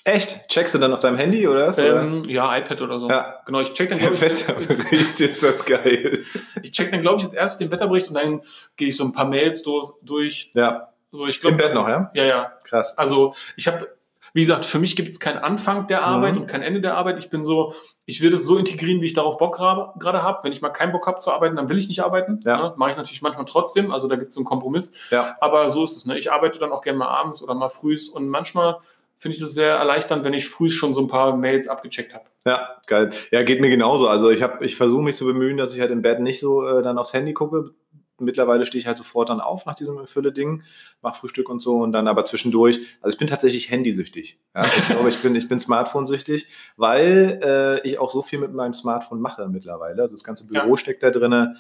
Echt? Checkst du dann auf deinem Handy oder was? Ähm, ja, iPad oder so. Ja. Genau, ich check dann, Der glaube ich, Wetterbericht ist das geil. ich check dann, glaube ich, jetzt erst den Wetterbericht und dann gehe ich so ein paar Mails durch. Ja, So, ich glaub, Im Bett noch, ist- ja? Ja, ja. krass. Also ich habe, wie gesagt, für mich gibt es keinen Anfang der Arbeit Mhm. und kein Ende der Arbeit. Ich bin so, ich will das so integrieren, wie ich darauf Bock habe- gerade habe. Wenn ich mal keinen Bock habe zu arbeiten, dann will ich nicht arbeiten. Ja. Ne? Mache ich natürlich manchmal trotzdem. Also da gibt es so einen Kompromiss. Ja, Aber so ist es. Ne? Ich arbeite dann auch gerne mal abends oder mal frühs und manchmal finde ich das sehr erleichternd, wenn ich früh schon so ein paar Mails abgecheckt habe. ja, geil. Ja, geht mir genauso. Also ich habe, ich versuche mich zu bemühen, dass ich halt im Bett nicht so äh, dann aufs Handy gucke. Mittlerweile stehe ich halt sofort dann auf nach diesem Fülle-Ding, mache Frühstück und so und dann aber zwischendurch. Also ich bin tatsächlich handysüchtig. Ja, ich glaube, ich bin, ich bin Smartphone-süchtig, weil äh, ich auch so viel mit meinem Smartphone mache mittlerweile. Also das ganze Büro Ja. steckt da drin,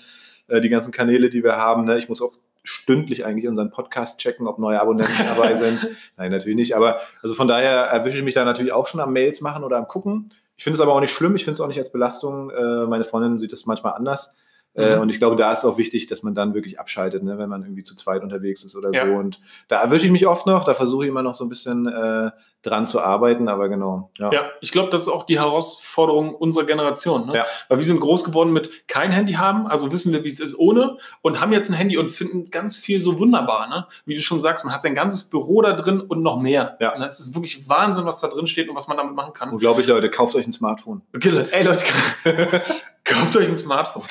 äh, die ganzen Kanäle, die wir haben. Ne? Ich muss auch stündlich eigentlich unseren Podcast checken, ob neue Abonnenten dabei sind. Nein, natürlich nicht. Aber also von daher erwische ich mich da natürlich auch schon am Mails machen oder am Gucken. Ich finde es aber auch nicht schlimm. Ich finde es auch nicht als Belastung. Äh, meine Freundin sieht das manchmal anders. Äh, Mhm. und ich glaube, da ist es auch wichtig, dass man dann wirklich abschaltet, ne, wenn man irgendwie zu zweit unterwegs ist oder Ja. so. Und da erwische ich mich oft noch. Da versuche ich immer noch so ein bisschen äh, dran zu arbeiten. Aber genau. Ja. Ja, ich glaube, das ist auch die Herausforderung unserer Generation. Ne? Ja. Weil wir sind groß geworden mit kein Handy haben, also wissen wir, wie es ist ohne und haben jetzt ein Handy und finden ganz viel so wunderbar. Ne? Wie du schon sagst, man hat sein ganzes Büro da drin und noch mehr. Ja. Und Es ist wirklich Wahnsinn, was da drin steht und was man damit machen kann. Unglaublich, Leute. Kauft euch ein Smartphone. Okay, ey Leute, kauft euch ein Smartphone.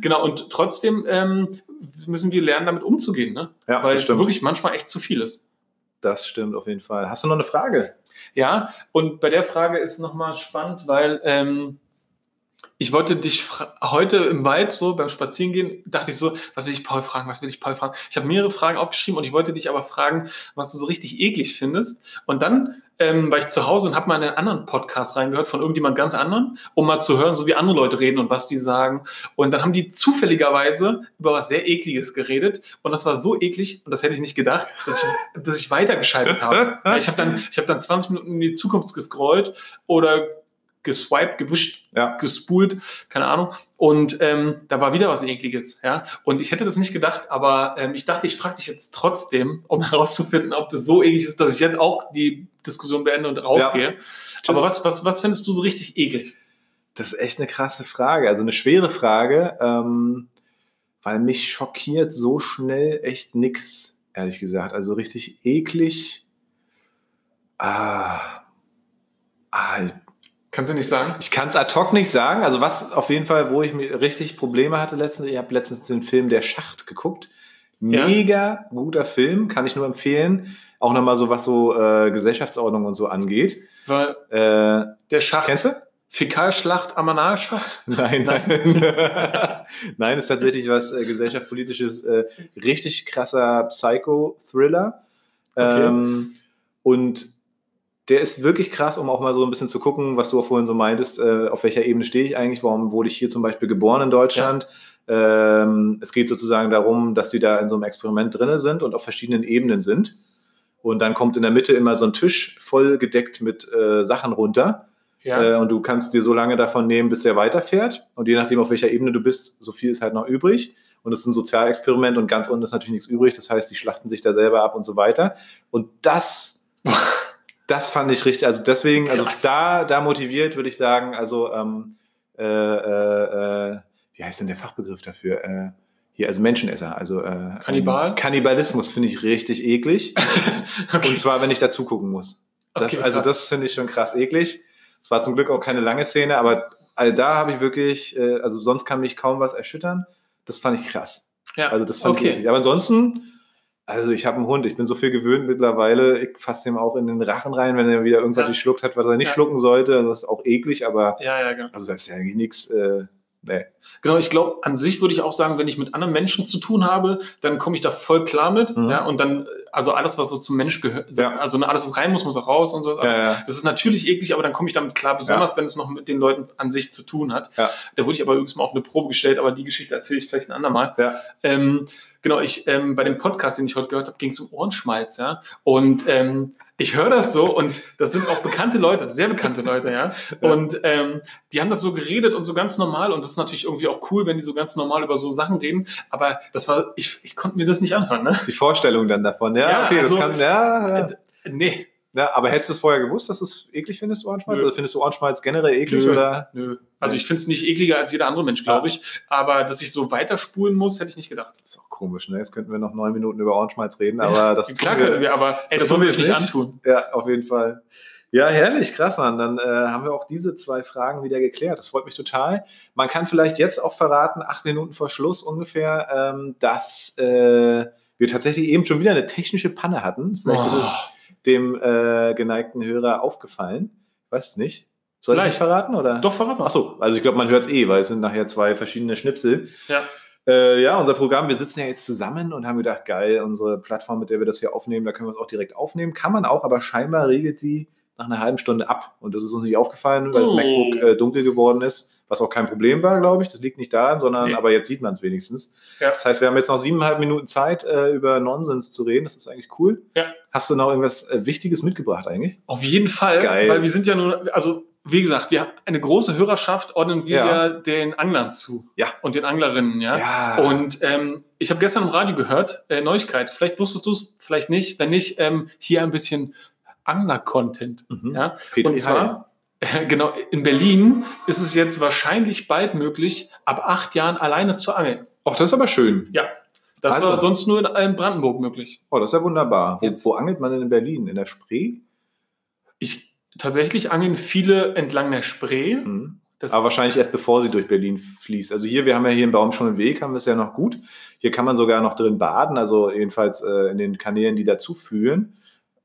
Genau, und trotzdem ähm, müssen wir lernen, damit umzugehen, ne? Ja, weil es wirklich manchmal echt zu viel ist. Das stimmt auf jeden Fall. Hast du noch eine Frage? Ja, und bei der Frage ist nochmal spannend, weil ähm, Ich wollte dich heute im Wald so beim Spazierengehen, dachte ich so, was will ich Paul fragen, was will ich Paul fragen? Ich habe mehrere Fragen aufgeschrieben und ich wollte dich aber fragen, was du so richtig eklig findest. Und dann ähm, war ich zu Hause und habe mal in einen anderen Podcast reingehört von irgendjemand ganz anderen, um mal zu hören, so wie andere Leute reden und was die sagen. Und dann haben die zufälligerweise über was sehr Ekliges geredet. Und das war so eklig, und das hätte ich nicht gedacht, dass ich, dass ich weitergeschaltet habe. Ich habe dann, ich hab dann 20 Minuten in die Zukunft gescrollt oder geswiped, gewischt, ja. gespult, keine Ahnung. Und ähm, da war wieder was Ekliges, ja. Und ich hätte das nicht gedacht, aber ähm, ich dachte, ich frage dich jetzt trotzdem, um herauszufinden, ob das so eklig ist, dass ich jetzt auch die Diskussion beende und rausgehe. Ja. Aber was, was, was findest du so richtig eklig? Das ist echt eine krasse Frage, also eine schwere Frage, ähm, weil mich schockiert so schnell echt nix, ehrlich gesagt. Also richtig eklig. Ah, ah Kannst du nicht sagen? Ich kann es ad hoc nicht sagen. Also was auf jeden Fall, wo ich mir richtig Probleme hatte letztens, ich habe letztens den Film Der Schacht geguckt. Mega ja. guter Film, kann ich nur empfehlen. Auch nochmal so, was so äh, Gesellschaftsordnung und so angeht. Weil äh, der Schacht. Kennst du? Fäkalschlacht, Amanalschacht? Nein, nein. nein, ist tatsächlich was äh, gesellschaftspolitisches, äh, richtig krasser Psycho-Thriller. Okay. Ähm, und der ist wirklich krass, um auch mal so ein bisschen zu gucken, was du auch vorhin so meintest, äh, auf welcher Ebene stehe ich eigentlich, warum wurde ich hier zum Beispiel geboren in Deutschland. Ja. Ähm, es geht sozusagen darum, dass die da in so einem Experiment drin sind und auf verschiedenen Ebenen sind. Und dann kommt in der Mitte immer so ein Tisch voll gedeckt mit äh, Sachen runter. Ja. Äh, und du kannst dir so lange davon nehmen, bis der weiterfährt. Und je nachdem, auf welcher Ebene du bist, so viel ist halt noch übrig. Und es ist ein Sozialexperiment und ganz unten ist natürlich nichts übrig. Das heißt, die schlachten sich da selber ab und so weiter. Und das das fand ich richtig. Also deswegen, also da, da motiviert würde ich sagen, also ähm, äh, äh, äh, wie heißt denn der Fachbegriff dafür? Äh, hier, also Menschenesser, also äh, Kannibal? Kannibalismus finde ich richtig eklig. okay. Und zwar, wenn ich da zugucken muss. Das, okay, also das finde ich schon krass eklig. Es war zum Glück auch keine lange Szene, aber also da habe ich wirklich, äh, also sonst kann mich kaum was erschüttern. Das fand ich krass. Ja. Also das fand okay. ich eklig. Aber ansonsten also ich habe einen Hund, ich bin so viel gewöhnt mittlerweile, ich fasse ihm auch in den Rachen rein, wenn er wieder irgendwas ja. geschluckt hat, was er nicht ja. schlucken sollte. Das ist auch eklig, aber ja, ja, genau. also das ist ja eigentlich nichts. Äh, nee. Genau, ich glaube, an sich würde ich auch sagen, wenn ich mit anderen Menschen zu tun habe, dann komme ich da voll klar mit. Mhm. Ja, und dann, also alles, was so zum Mensch gehört, ja. also alles, was rein muss, muss auch raus und so. Ja, ja. Das ist natürlich eklig, aber dann komme ich damit klar, besonders wenn es noch mit den Leuten an sich zu tun hat. Da wurde ich aber übrigens mal auf eine Probe gestellt, aber die Geschichte erzähle ich vielleicht ein andermal. Ja. Ähm, Genau, ich ähm, bei dem Podcast, den ich heute gehört habe, ging es um Ohrenschmalz, ja. Und ähm, ich höre das so und das sind auch bekannte Leute, sehr bekannte Leute, ja. Und ähm, die haben das so geredet und so ganz normal und das ist natürlich irgendwie auch cool, wenn die so ganz normal über so Sachen reden. Aber das war, ich, ich konnte mir das nicht anhören, ne? Die Vorstellung dann davon, ja. ja okay, also, das kann, ja. ja. Äh, nee, ja, aber hättest du es vorher gewusst, dass du es eklig findest, Ohrenschmalz? Nö. Oder findest du Ohrenschmalz generell eklig? Nö. Oder? Nö. Also ich finde es nicht ekliger als jeder andere Mensch, glaube ich. Aber dass ich so weiterspulen muss, hätte ich nicht gedacht. Das ist auch komisch, ne? Jetzt könnten wir noch neun Minuten über Ohrenschmalz reden, aber das Klar können wir, aber ey, das, das wollen wir uns nicht antun. Ja, auf jeden Fall. Ja, herrlich, krass, Mann. Dann äh, haben wir auch diese zwei Fragen wieder geklärt. Das freut mich total. Man kann vielleicht jetzt auch verraten, acht Minuten vor Schluss ungefähr, ähm, dass äh, wir tatsächlich eben schon wieder eine technische Panne hatten. Vielleicht oh. ist es dem äh, geneigten Hörer aufgefallen? Ich weiß es nicht. Soll Vielleicht. ich verraten? Oder? Doch, verraten. Achso, also ich glaube, man hört es eh, weil es sind nachher zwei verschiedene Schnipsel. Ja. Äh, ja, unser Programm, wir sitzen ja jetzt zusammen und haben gedacht, geil, unsere Plattform, mit der wir das hier aufnehmen, da können wir es auch direkt aufnehmen. Kann man auch, aber scheinbar regelt die nach einer halben Stunde ab. Und das ist uns nicht aufgefallen, weil oh. das MacBook äh, dunkel geworden ist was auch kein Problem war, glaube ich. Das liegt nicht daran, sondern nee. aber jetzt sieht man es wenigstens. Ja. Das heißt, wir haben jetzt noch siebeneinhalb Minuten Zeit, äh, über Nonsens zu reden. Das ist eigentlich cool. Ja. Hast du noch irgendwas äh, Wichtiges mitgebracht eigentlich? Auf jeden Fall, Geil. weil wir sind ja nur, also wie gesagt, wir haben eine große Hörerschaft, ordnen wir ja. den Anglern zu. Ja. Und den Anglerinnen, ja. ja. Und ähm, ich habe gestern im Radio gehört, äh, Neuigkeit, vielleicht wusstest du es, vielleicht nicht. Wenn nicht, ähm, hier ein bisschen Angler-Content. Mhm. Ja? Und zwar, Genau, in Berlin ist es jetzt wahrscheinlich bald möglich, ab acht Jahren alleine zu angeln. Ach, das ist aber schön. Ja. Das also. war sonst nur in Brandenburg möglich. Oh, das ist ja wunderbar. Wo, wo, angelt man denn in Berlin? In der Spree? Ich, tatsächlich angeln viele entlang der Spree. Mhm. aber wahrscheinlich erst bevor sie durch Berlin fließt. Also hier, wir haben ja hier im Baum schon einen Weg, haben wir es ja noch gut. Hier kann man sogar noch drin baden, also jedenfalls äh, in den Kanälen, die dazu führen.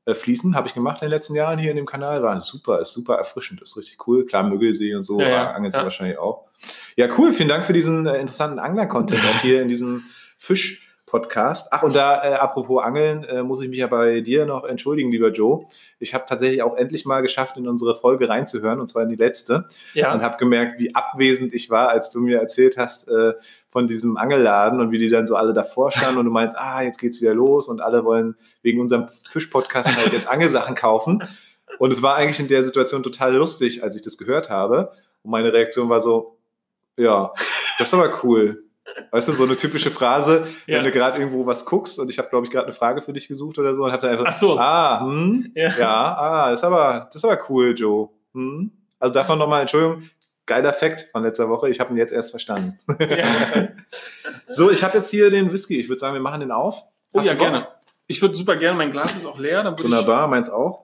Äh, fließen. Habe ich gemacht in den letzten Jahren hier in dem Kanal. War super, ist super erfrischend, ist richtig cool. Klar, Müggelsee und so, Ja, ja. angeln sie Ja. wahrscheinlich auch. Ja, cool. Vielen Dank für diesen äh, interessanten Angler-Content auch hier in diesem Fisch-Podcast. Ach, und da, äh, apropos Angeln, äh, muss ich mich ja bei dir noch entschuldigen, lieber Joe. Ich habe tatsächlich auch endlich mal geschafft, in unsere Folge reinzuhören, und zwar in die letzte Ja. und habe gemerkt, wie abwesend ich war, als du mir erzählt hast äh, von diesem Angelladen und wie die dann so alle davor standen und du meinst, ah, jetzt geht's wieder los und alle wollen wegen unserem Fischpodcast halt jetzt Angelsachen kaufen. Und es war eigentlich in der Situation total lustig, als ich das gehört habe. Und meine Reaktion war so, ja, das ist aber cool. Weißt du, so eine typische Phrase, Ja. wenn du gerade irgendwo was guckst und ich habe, glaube ich, gerade eine Frage für dich gesucht oder so und habe dann einfach, Ach so. ah, hm, Ja. ja, ah, das ist aber, das ist aber cool, Joe. Hm? Also davon nochmal, Entschuldigung, geiler Fact von letzter Woche. Ich habe ihn jetzt erst verstanden. Ja. So, ich habe jetzt hier den Whisky. Ich würde sagen, wir machen den auf. Oh Hast ja, du Bock? gerne. Ich würde super gerne, mein Glas ist auch leer. Wunderbar, meins auch.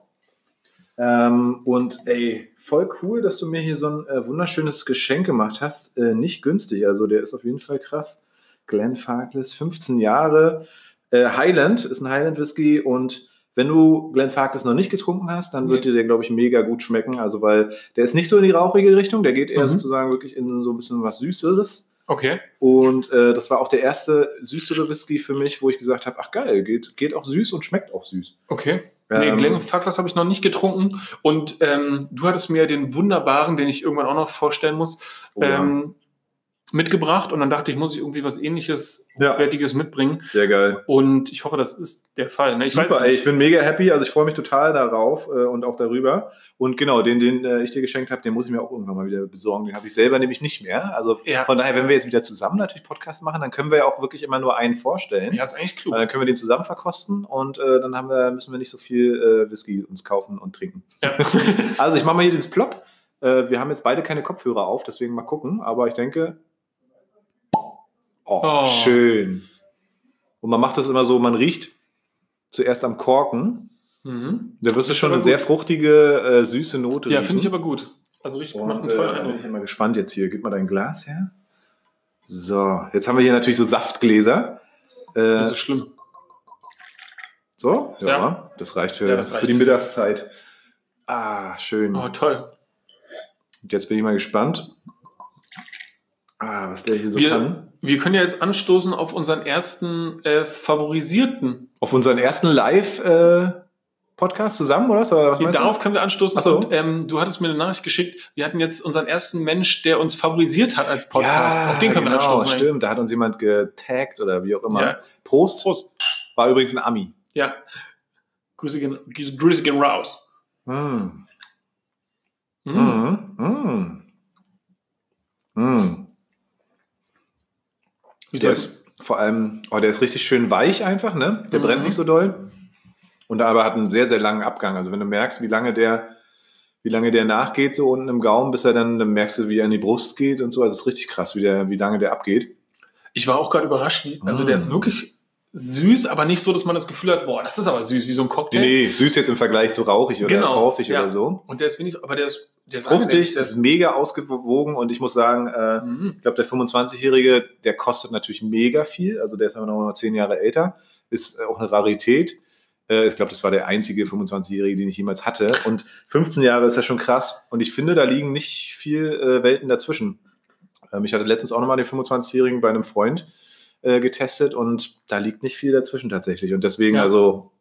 Ähm, und ey, voll cool, dass du mir hier so ein äh, wunderschönes Geschenk gemacht hast. Äh, nicht günstig, also der ist auf jeden Fall krass. Glenn Farkless, 15 Jahre. Äh, Highland ist ein Highland Whisky und wenn du Glenn Farkless noch nicht getrunken hast, dann wird Nee. dir der, glaube ich, mega gut schmecken. Also, weil der ist nicht so in die rauchige Richtung, der geht eher Mhm. sozusagen wirklich in so ein bisschen was Süßeres. Okay. Und äh, das war auch der erste süßere Whisky für mich, wo ich gesagt habe, ach geil, geht, geht auch süß und schmeckt auch süß. Okay. Nee, Ähm, Glenn Farkless habe ich noch nicht getrunken. Und ähm, du hattest mir den wunderbaren, den ich irgendwann auch noch vorstellen muss, oh ja. ähm, mitgebracht. Und dann dachte ich, muss ich irgendwie was ähnliches, Ja. Fertiges mitbringen. Sehr geil. Und ich hoffe, das ist der Fall. Ne? Ich Super, ey, ich bin mega happy, also ich freue mich total darauf äh, und auch darüber. Und genau, den, den äh, ich dir geschenkt habe, den muss ich mir auch irgendwann mal wieder besorgen. Den habe ich selber nämlich nicht mehr. Also Ja. von daher, wenn wir jetzt wieder zusammen natürlich Podcast machen, dann können wir ja auch wirklich immer nur einen vorstellen. ja, ist eigentlich klug. Äh, Dann können wir den zusammen verkosten und äh, dann haben wir, müssen wir nicht so viel äh, Whisky uns kaufen und trinken. Ja. Also ich mache mal hier dieses Plop. Wir haben jetzt beide keine Kopfhörer auf, deswegen mal gucken. Aber ich denke, oh, Oh. schön. Und man macht das immer so, man riecht zuerst am Korken. mhm. Da wirst du schon eine sehr gut. fruchtige, äh, süße Note. Ja, finde ich aber gut. Also richtig, macht Und einen äh, tollen da bin ich Eindruck. immer gespannt jetzt hier. Gib mal dein Glas her. So, jetzt haben wir hier natürlich so Saftgläser. Äh, Das ist schlimm. so, ja, Ja. das reicht für, Ja, das für reicht. die Mittagszeit. Ah, schön. Oh, toll. Und jetzt bin ich mal gespannt, ah, was der hier so Wir- kann. Wir können ja jetzt anstoßen auf unseren ersten äh, favorisierten. Auf unseren ersten Live-Podcast zusammen, oder? Oder was meinst Darauf können wir anstoßen. Ach so. Und, ähm, du hattest mir eine Nachricht geschickt. Wir hatten jetzt unseren ersten Mensch, der uns favorisiert hat als du? Podcast. auf den können wir genau, anstoßen. stimmt. Da hat uns jemand getaggt oder wie auch immer. Ja. Prost. Prost. War übrigens ein Ami. Ja. Grüße gehen, Grüße gehen raus. Mm. Mhm. Mm. Mm. Mm. Wie Der ist vor allem, oh, der ist richtig schön weich einfach, ne? Der Mhm. brennt nicht so doll. Und aber hat einen sehr, sehr langen Abgang. Also wenn du merkst, wie lange der, wie lange der nachgeht, so unten im Gaumen, bis er dann, dann merkst du, wie er in die Brust geht und so. Also es ist richtig krass, wie, der, wie lange der abgeht. Ich war auch gerade überrascht. Also Mm. der ist wirklich süß, aber nicht so, dass man das Gefühl hat, boah, das ist aber süß, wie so ein Cocktail. Nee, süß jetzt im Vergleich zu rauchig oder Genau, torfig ja. oder so. Und der ist wenig, aber der ist der ist Fruchtig. Der ist mega ausgewogen und ich muss sagen, äh, Mhm. ich glaube, der 25-Jährige, der kostet natürlich mega viel. Also der ist aber noch zehn Jahre älter, ist äh, auch eine Rarität. Äh, ich glaube, das war der einzige 25-Jährige, den ich jemals hatte. Und 15 Jahre ist ja schon krass. Und ich finde, da liegen nicht viel äh, Welten dazwischen. Ähm, ich hatte letztens auch nochmal den 25-Jährigen bei einem Freund äh, getestet und da liegt nicht viel dazwischen tatsächlich. Und deswegen, Ja. also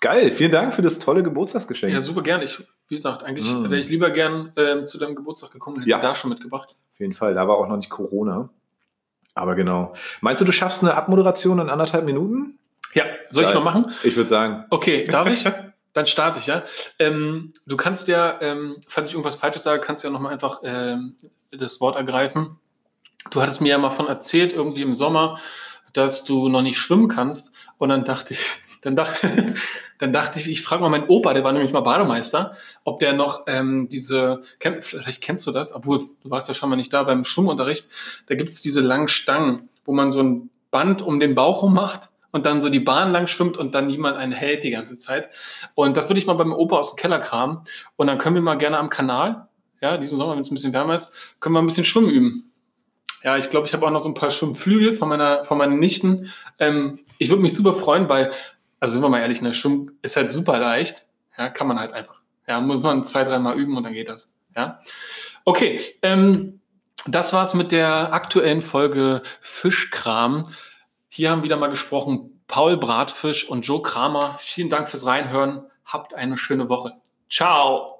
geil. Vielen Dank für das tolle Geburtstagsgeschenk. Ja, super gern. Ich, wie gesagt, eigentlich Mm. wäre ich lieber gern ähm, zu deinem Geburtstag gekommen hätte Ja. da schon mitgebracht. Auf jeden Fall. Da war auch noch nicht Corona. Aber genau. Meinst du, du schaffst eine Abmoderation in anderthalb Minuten? Ja, soll Geil. ich mal machen? Ich würde sagen. Okay, darf ich? Dann starte ich, ja. Ähm, du kannst ja, ähm, falls ich irgendwas Falsches sage, kannst du ja nochmal einfach ähm, das Wort ergreifen. Du hattest mir ja mal von erzählt, irgendwie im Sommer, dass du noch nicht schwimmen kannst. Und dann dachte ich, dann dachte, dann dachte ich, ich frage mal meinen Opa, der war nämlich mal Bademeister, ob der noch ähm, diese, vielleicht kennst du das, obwohl du warst ja schon mal nicht da beim Schwimmunterricht, da gibt es diese langen Stangen, wo man so ein Band um den Bauch rum macht und dann so die Bahn lang schwimmt und dann niemand einen hält die ganze Zeit. Und das würde ich mal beim Opa aus dem Keller kramen. Und dann können wir mal gerne am Kanal, ja, diesen Sommer, wenn es ein bisschen wärmer ist, können wir ein bisschen Schwimmen üben. Ja, ich glaube, ich habe auch noch so ein paar Schwimmflügel von meiner, von meinen Nichten. Ähm, ich würde mich super freuen, weil, Also sind wir mal ehrlich, eine Schwimm ist halt super leicht. Ja, kann man halt einfach. Ja, muss man zwei, dreimal üben und dann geht das. Ja. Okay, ähm, das war's mit der aktuellen Folge Fischkram. Hier haben wieder mal gesprochen Paul Bratfisch und Joe Kramer. Vielen Dank fürs Reinhören. Habt eine schöne Woche. Ciao.